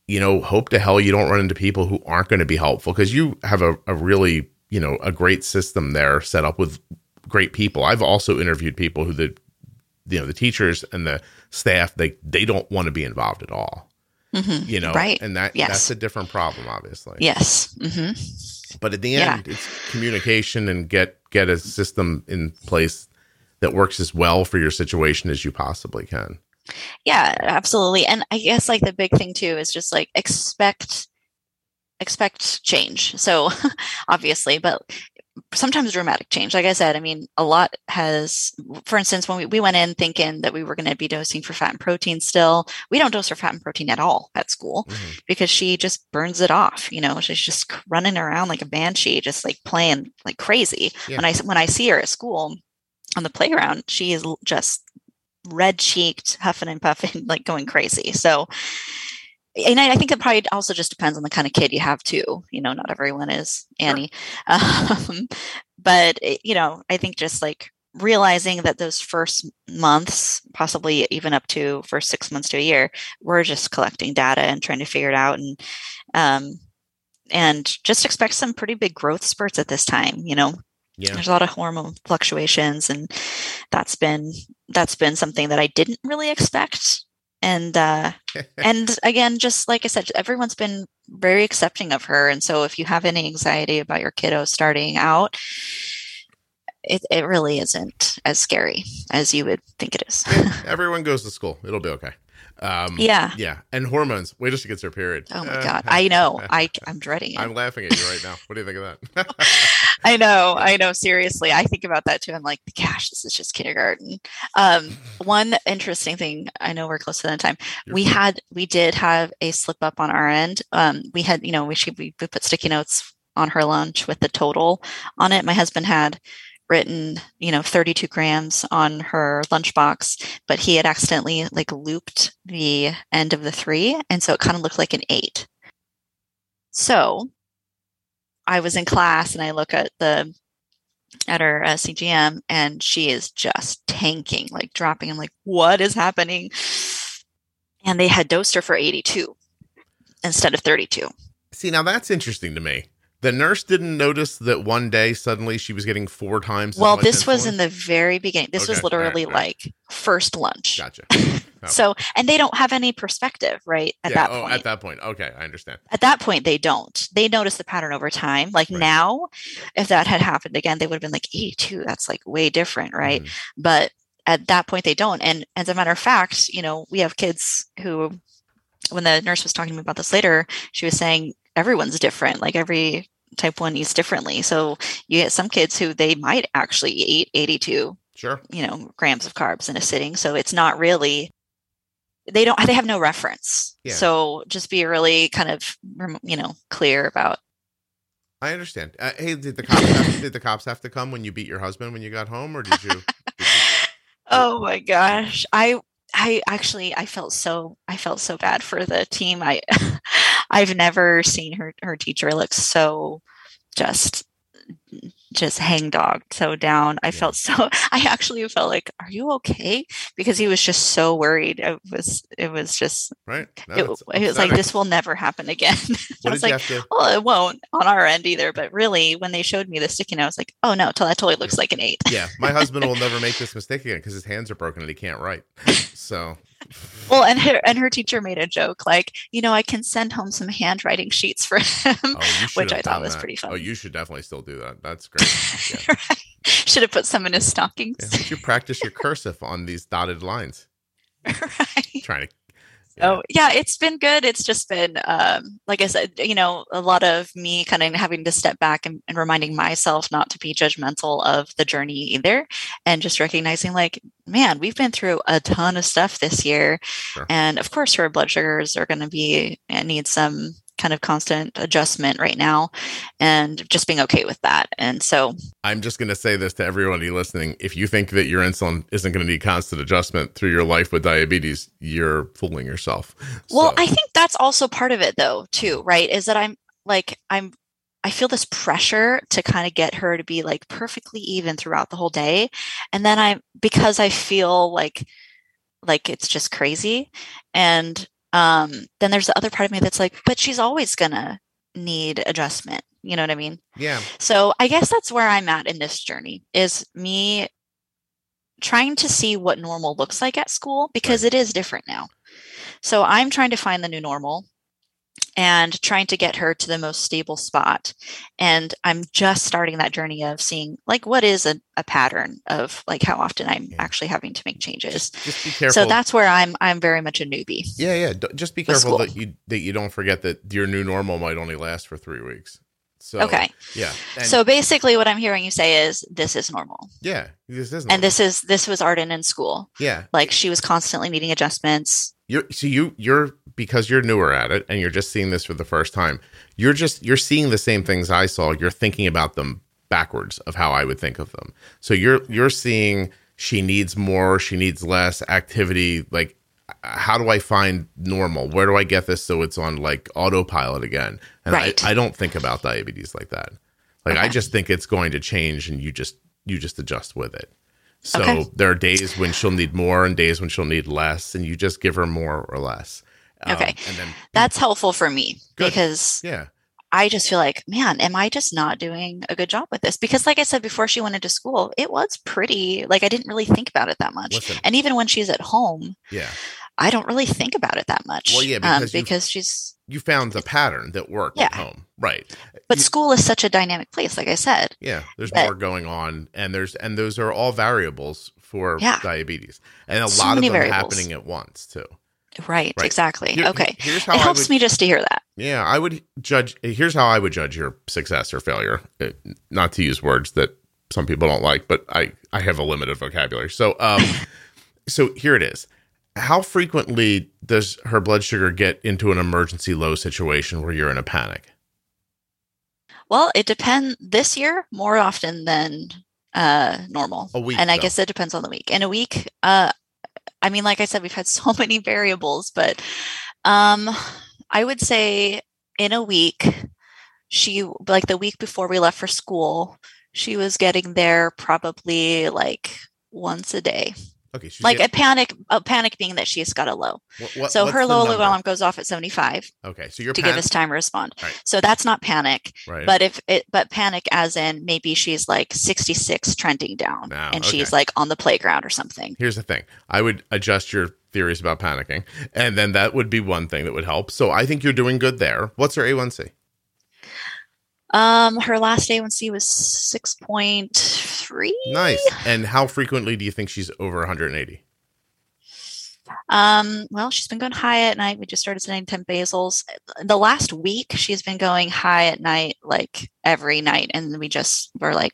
You know, hope to hell you don't run into people who aren't going to be helpful because you have a, a really, you know, a great system there set up with great people. I've also interviewed people who the, you know, the teachers and the staff they they don't want to be involved at all. Mhm. You know, Right. And that Yes. that's a different problem, obviously. Yes. Mm-hmm. But at the Yeah. end, it's communication and get get a system in place that works as well for your situation as you possibly can. Yeah, absolutely. And I guess like the big thing too is just like expect expect change. So obviously, but sometimes dramatic change. Like I said, I mean, a lot has for instance, when we, we went in thinking that we were going to be dosing for fat and protein still, we don't dose for fat and protein at all at school Mhm. because she just burns it off. You know, she's just running around like a banshee, just like playing like crazy. Yeah. When I when I see her at school on the playground, she is just red cheeked, huffing and puffing, like going crazy. So, and I, I think it probably also just depends on the kind of kid you have too. You know, not everyone is Annie, um, but you know, I think just like realizing that those first months, possibly even up to first six months to a year, we're just collecting data and trying to figure it out, and um, and just expect some pretty big growth spurts at this time. You know, Yeah. there's a lot of hormone fluctuations and that's been that's been something that i didn't really expect and uh and again just like i said everyone's been very accepting of her and so if you have any anxiety about your kiddo starting out it, it really isn't as scary as you would think it is Everyone goes to school. It'll be okay. Um, yeah Yeah. And hormones. Wait till she gets her period. oh my Uh, god i know i i'm dreading it I'm laughing at you right now. What do you think of that? I know, I know. Seriously, I think about that too. I'm like, gosh, this is just kindergarten. Um, one interesting thing, I know we're close to the time. You're we fine. had, we did have a slip up on our end. Um, we had, you know, we should we, we put sticky notes on her lunch with the total on it. My husband had written, you know, 32 grams on her lunchbox, but he had accidentally like looped the end of the three, and so it kind of looked like an eight. So I was in class and I look at the at her uh, CGM and she is just tanking, like dropping. I'm like, what is happening? And they had dosed her for 82 instead of 32. See, now that's interesting to me. The nurse didn't notice that one day suddenly she was getting four times. Well, this was in the very beginning. This was Okay, right, literally all right. like first lunch. Gotcha. Oh. So, and they don't have any perspective, right? At yeah. that oh, point. at that point. Okay, I understand. at that point they don't they notice the pattern over time like Right. now if that had happened again they would have been like 82 that's like way different right Mhm. but at that point they don't and as a matter of fact you know we have kids who when the nurse was talking to me about this later she was saying everyone's different like every type 1 eats differently so you get some kids who they might actually eat 82 Sure. you know grams of carbs in a sitting so it's not really they don't they have no reference Yeah. so just be really kind of you know clear about I understand. Uh, hey, did the cops have, did the cops have to come when you beat your husband when you got home, or did you? did you oh my gosh i i actually i felt so i felt so bad for the team i i've never seen her her teacher look so just just hangdog so down. I felt so i actually felt like are you okay? Because he was just so worried. It was it was just right? No, it, it was like this will never happen again. I was like to? well it won't on our end either. But really when they showed me the sticky note i was like oh no that totally looks like an eight. Yeah, my husband will never make this mistake again because his hands are broken and he can't write. So, well and her and her teacher made a joke like you know i can send home some handwriting sheets for him oh, Which I thought was that. pretty Oh, you should definitely still do that. That's great. Yeah. should have put some in his stockings Yeah, you practice your cursive on these dotted lines. right Trying to. Oh yeah, it's been good. It's just been um, like I said, you know, a lot of me kind of having to step back and, and reminding myself not to be judgmental of the journey either, and just recognizing like, man, we've been through a ton of stuff this year, Sure. and of course, her blood sugars are going to be and need some kind of constant adjustment right now and just being okay with that. And so I'm just going to say this to everybody listening. If you think that your insulin isn't going to need constant adjustment through your life with diabetes, you're fooling yourself. Well, so. I think that's also part of it though, too, right? Is that I'm like, I'm I feel this pressure to kind of get her to be like perfectly even throughout the whole day. And then I because I feel like like it's just crazy. And um then there's the other part of me that's like, but she's always gonna need adjustment. You know what I mean? Yeah. So I guess that's where I'm at in this journey is me trying to see what normal looks like at school because right. it is different now. So I'm trying to find the new normal and trying to get her to the most stable spot. And I'm just starting that journey of seeing like what is a, a pattern of like how often I'm yeah. actually having to make changes. Just, just, be careful. So that's where I'm I'm very much a newbie. Yeah, yeah. Just be careful that you that you don't forget that your new normal might only last for three weeks. So, okay. Yeah. And so basically, what I'm hearing you say is this is normal. Yeah, this is. Normal. And this is this was Arden in school. Yeah. Like she was constantly needing adjustments. You're so you you're because you're newer at it and you're just seeing this for the first time. You're just you're seeing the same things I saw. You're thinking about them backwards of how I would think of them. So you're you're seeing she needs more, she needs less activity. Like, how do I find normal? Where do I get this so it's on like autopilot again? And right. I, I don't think about diabetes like that. Like okay. I just think it's going to change, and you just you just adjust with it. So okay. there are days when she'll need more and days when she'll need less, and you just give her more or less. Um, okay. Um, then, That's helpful for me good. because yeah. I just feel like, man, am I just not doing a good job with this? Because, like I said before she went into school, it was pretty, like, I didn't really think about it that much. Listen, and even when she's at home, yeah, I don't really think about it that much. Well, yeah, because, um, because she's. You found the pattern that worked yeah. at home. Right. But you, school is such a dynamic place, like I said. Yeah. There's more going on. And there's, and those are all variables for yeah. diabetes. And a so lot of them variables. happening at once, too. Right, right. exactly. Here, okay. Here's how it helps would, me just to hear that. Yeah, I would judge. Here's how I would judge your success or failure. It, uh, not to use words that some people don't like, but I I have a limited vocabulary. So um, so here it is. How frequently does her blood sugar get into an emergency low situation where you're in a panic? Well, it depends. This year, more often than uh, normal. A week, and I guess it depends on the week. In a week, uh, I mean, like I said, we've had so many variables, but um, I would say in a week, she like the week before we left for school, she was getting there probably like once a day. Okay, like a panic, a panic being that she's got a low. What, what, so her low alarm goes off at seventy five. Okay, so you're to pan- give us time to respond. Right. So that's not panic, right. but if it, but panic as in maybe she's like sixty six trending down, and okay. she's like on the playground or something. Here's the thing: I would adjust your theories about panicking, and then that would be one thing that would help. So I think you're doing good there. What's her A1C? Um, her last A1C was six point three. Nice. And how frequently do you think she's over 180? Um, well, she's been going high at night. We just started sending temp basals. The last week, she's been going high at night, like every night, and we just were like,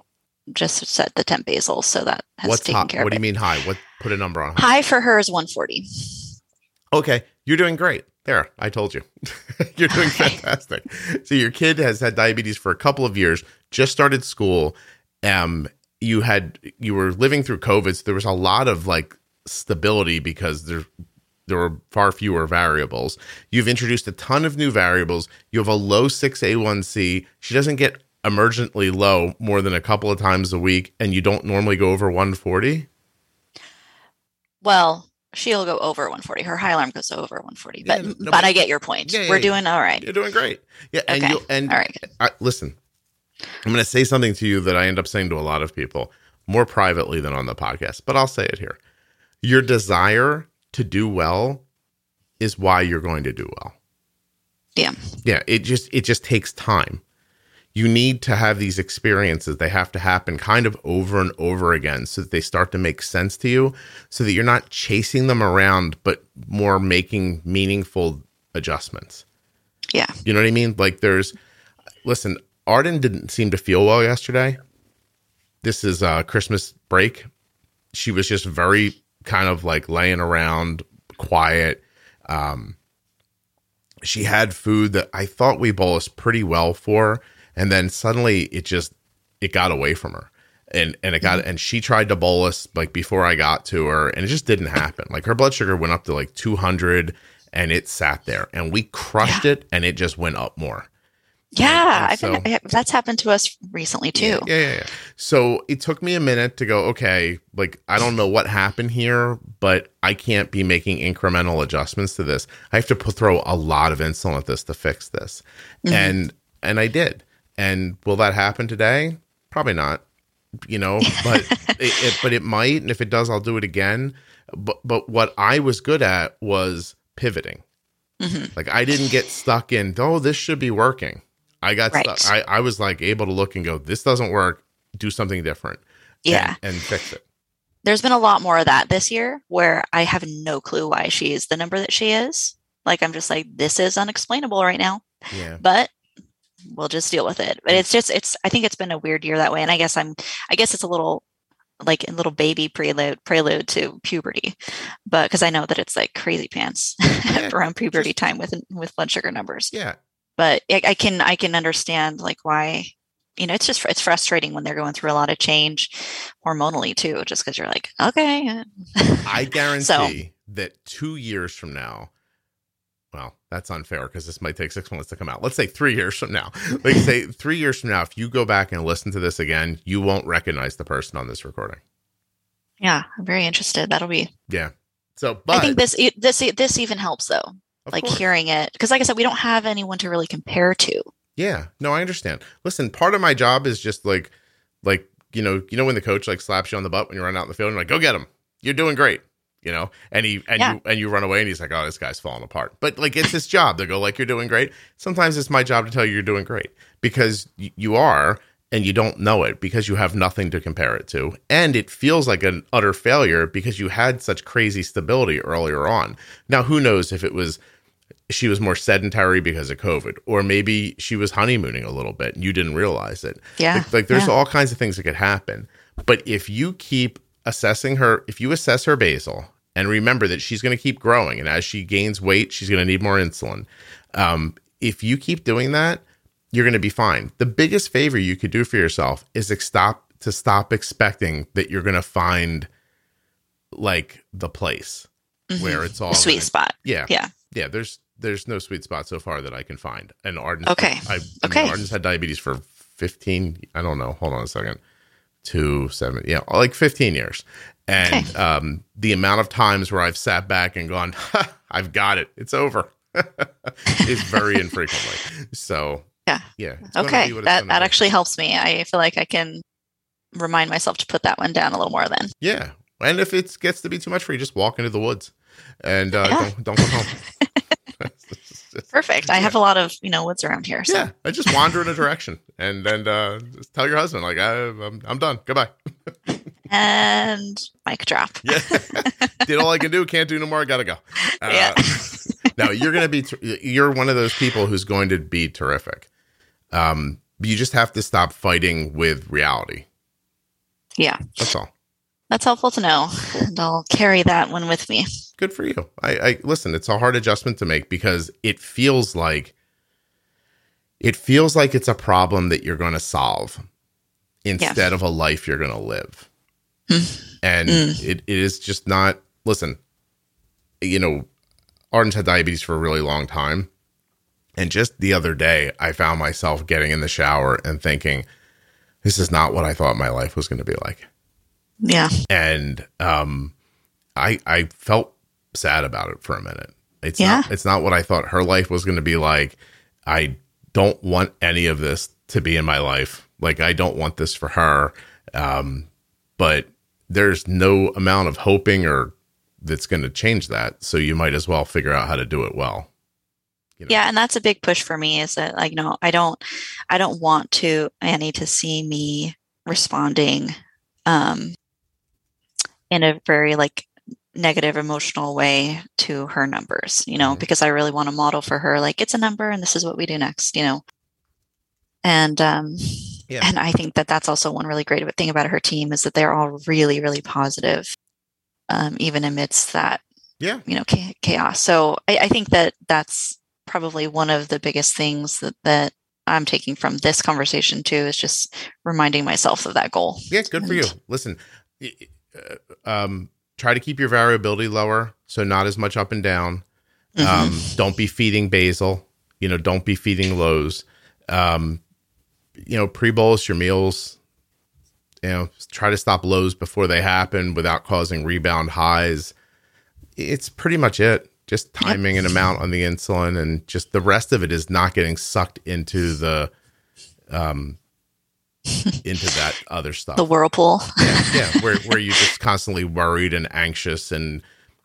just set the temp basals, so that has What's taken high? care. What do you mean high? What put a number on? High, high for her is 140. Okay, you're doing great. There, I told you. You're doing fantastic. so your kid has had diabetes for a couple of years, just started school. Um, you had you were living through COVID, so there was a lot of like stability because there there were far fewer variables. You've introduced a ton of new variables. You have a low 6A1C. She doesn't get emergently low more than a couple of times a week, and you don't normally go over 140. Well, she'll go over 140. Her high alarm goes over 140. But yeah, no, but, but, I get your point. Yeah, yeah, We're doing all right. You're doing great. Yeah, and okay. you and all right. I, listen, I'm going to say something to you that I end up saying to a lot of people more privately than on the podcast, but I'll say it here. Your desire to do well is why you're going to do well. Yeah. Yeah, it just it just takes time you need to have these experiences. They have to happen kind of over and over again so that they start to make sense to you, so that you're not chasing them around, but more making meaningful adjustments. Yeah. You know what I mean? Like there's, listen, Arden didn't seem to feel well yesterday. This is uh, Christmas break. She was just very kind of like laying around, quiet. Um, she had food that I thought we bolused pretty well for, and then suddenly it just it got away from her. And and it got Mm-hmm. and she tried to bolus like before I got to her, and it just didn't happen. Like her blood sugar went up to like 200 and it sat there and we crushed it and it just went up more. Yeah, and I've been, so- I- that's happened to us recently too. Yeah, yeah, yeah. So it took me a minute to go, okay, like I don't know what happened here, but I can't be making incremental adjustments to this. I have to put, throw a lot of insulin at this to fix this. Mhm. And and I did. And will that happen today? Probably not. You know, but it, it but it might, and if it does, I'll do it again. But but what I was good at was pivoting. Mhm. Like I didn't get stuck in, oh, this should be working. I got Right. stuck. I, I was like able to look and go, this doesn't work. Do something different. and- Yeah. And, fix it. There's been a lot more of that this year where I have no clue why she is the number that she is. Like I'm just like, this is unexplainable right now. Yeah. but we'll just deal with it. But it's just it's I think it's been a weird year that way. And I guess I'm I guess it's a little like a little baby prelude prelude to puberty. But because I know that it's like crazy pants Yeah, around puberty just- time with with blood sugar numbers. Yeah. But I, I can I can understand like why you know it's just it's frustrating when they're going through a lot of change hormonally too just because you're like okay I guarantee So- that two years from now, well, that's unfair because this might take six months to come out. Let's say three years from now. Like say three years from now, if you go back and listen to this again, you won't recognize the person on this recording. yeah i'm very interested that'll be Yeah. So, i think this this this even helps though like course. hearing it because like i said we don't have anyone to really compare to Yeah, no, I understand. Listen, part of my job is just like, like you know, you know when the coach like slaps you on the butt when you run out in the field and like, go get him, you're doing great, you know, and he and Yeah. you and you run away and he's like, oh, this guy's falling apart. But like, it's his job to go like, you're doing great. Sometimes it's my job to tell you you're doing great because y- you are, and you don't know it because you have nothing to compare it to, and it feels like an utter failure because you had such crazy stability earlier on. Now, who knows if it was she was more sedentary because of COVID, or maybe she was honeymooning a little bit and you didn't realize it. Yeah, Like, like there's yeah. all kinds of things that could happen. But if you keep assessing her, if you assess her basal and remember that she's going to keep growing, and as she gains weight, she's going to need more insulin. Um, if you keep doing that, you're going to be fine. The biggest favor you could do for yourself is stop to stop expecting that you're going to find like the place Mhm. where it's all the sweet gonna- spot yeah, yeah yeah. There's there's no sweet spot so far that I can find. And Arden's Okay. I, I Okay. mean, Arden's had diabetes for 15. I don't know. Hold on a second. Two seven. Yeah, like 15 years. And Okay. um, the amount of times where I've sat back and gone, ha, I've got it. It's over. is very infrequently. So Yeah. yeah. okay be what it's that that actually helps me i feel like i can remind myself to put that one down a little more then Yeah. And if it gets to be too much for you, just walk into the woods and uh, Yeah. don't don't come home. perfect i have a lot of you know woods around here so Yeah, I just wander in a direction and then uh, just tell your husband like I, I'm I'm done. Goodbye. and mic drop Yeah, did all I can do. Can't do no more. I gotta go. Uh, Yeah. no, you're gonna be. Ter- you're one of those people who's going to be terrific. Um, you just have to stop fighting with reality. yeah That's all. That's helpful to know and i'll carry that one with me Good for you. I, I listen. It's a hard adjustment to make because it feels like it feels like it's a problem that you're going to solve instead of a life you're going to live. and Mm. it, it is just not listen you know arden's had diabetes for a really long time and just the other day i found myself getting in the shower and thinking this is not what i thought my life was going to be like yeah. And um i i felt sad about it for a minute. It's Yeah. not it's not what i thought her life was going to be like. I don't want any of this to be in my life. Like i don't want this for her. Um but there's no amount of hoping or that's going to change that. So you might as well figure out how to do it well. You know? yeah and that's a big push for me is that like no i don't i don't want to annie to see me responding um in a very like negative emotional way to her numbers you know Mhm. because i really want to model for her like it's a number and this is what we do next you know and um Yeah. and i think that that's also one really great thing about her team is that they're all really really positive um even amidst that yeah you know chaos so I, I think that that's probably one of the biggest things that, that I'm taking from this conversation too is just reminding myself of that goal. Yeah, good for you. Listen, um, try to keep your variability lower, so not as much up and down. Mm-hmm. Um, don't be feeding basal. You know, don't be feeding lows. Um, you know, pre bolus your meals. You know, try to stop lows before they happen without causing rebound highs. It's pretty much it. Just timing yep. and amount on the insulin, and just the rest of it is not getting sucked into the um into that other stuff. The whirlpool. yeah, yeah, where where you're just constantly worried and anxious and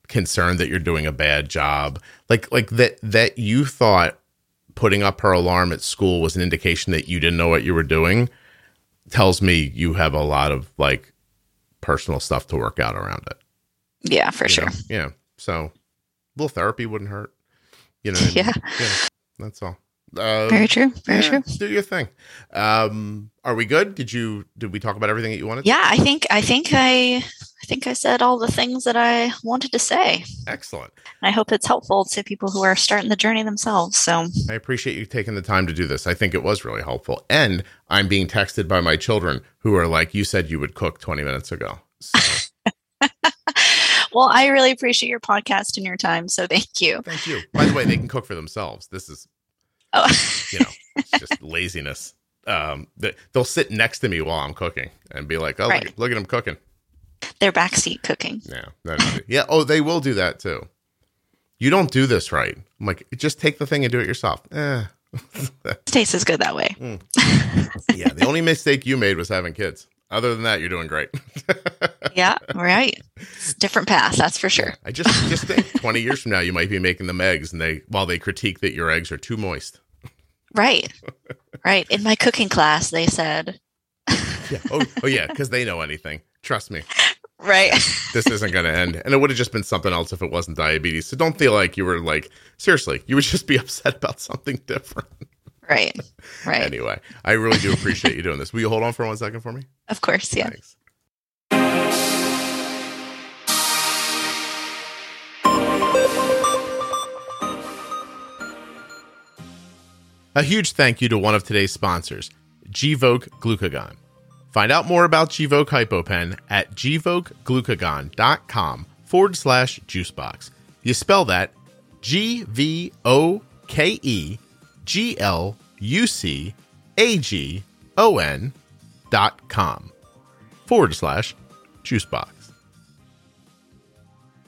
concerned that you're doing a bad job. Like like that that you thought putting up her alarm at school was an indication that you didn't know what you were doing tells me you have a lot of like personal stuff to work out around it. Yeah, for you sure. Know? Yeah. So a little therapy wouldn't hurt. You know, yeah. yeah. That's all. Uh, Very true. Very yeah, true. Do your thing. Um, are we good? Did you did we talk about everything that you wanted? Yeah, I think I think I I think I said all the things that I wanted to say. Excellent. I hope it's helpful to people who are starting the journey themselves. So I appreciate you taking the time to do this. I think it was really helpful. And I'm being texted by my children who are like, "You said you would cook 20 minutes ago." So. well, I really appreciate your podcast and your time. So thank you. Thank you. By the way, they can cook for themselves. This is Oh. you know, it's just laziness. Um, they, will sit next to me while I'm cooking and be like, "Oh, right. look, look, at them cooking." They're backseat cooking. Yeah, yeah. Oh, they will do that too. You don't do this right. I'm like, just take the thing and do it yourself. Eh. Tastes is good that way. Mm. yeah, the only mistake you made was having kids. Other than that, you're doing great. yeah, right. It's different path, that's for sure. I just just think 20 years from now, you might be making them eggs, and they while they critique that your eggs are too moist. Right, right. In my cooking class, they said. yeah. Oh, oh yeah, because they know anything. Trust me. Right. this isn't going to end, and it would have just been something else if it wasn't diabetes. So don't feel like you were like seriously. You would just be upset about something different. Right. Right. anyway, I really do appreciate you doing this. Will you hold on for one second for me? Of course. Yeah. Thanks. A huge thank you to one of today's sponsors, Gvoke Glucagon. Find out more about Gvoke HypoPen at gvokeglucagon.com forward slash juicebox. You spell that G V O K E G L U C A G O N dot com forward slash juicebox.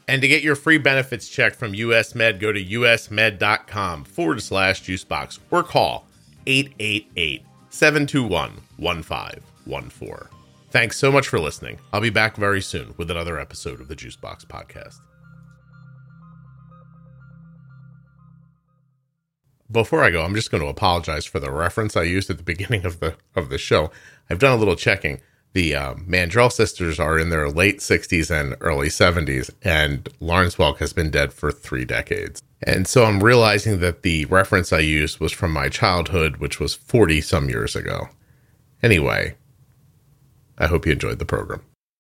And to get your free benefits check from US Med, go to usmed.com forward slash juicebox or call 888 721 1514. Thanks so much for listening. I'll be back very soon with another episode of the Juicebox Podcast. before I go, I'm just going to apologize for the reference I used at the beginning of the of the show. I've done a little checking. The uh, Mandrell sisters are in their late 60s and early 70s, and Lawrence Welk has been dead for three decades. And so I'm realizing that the reference I used was from my childhood, which was 40 some years ago. Anyway, I hope you enjoyed the program.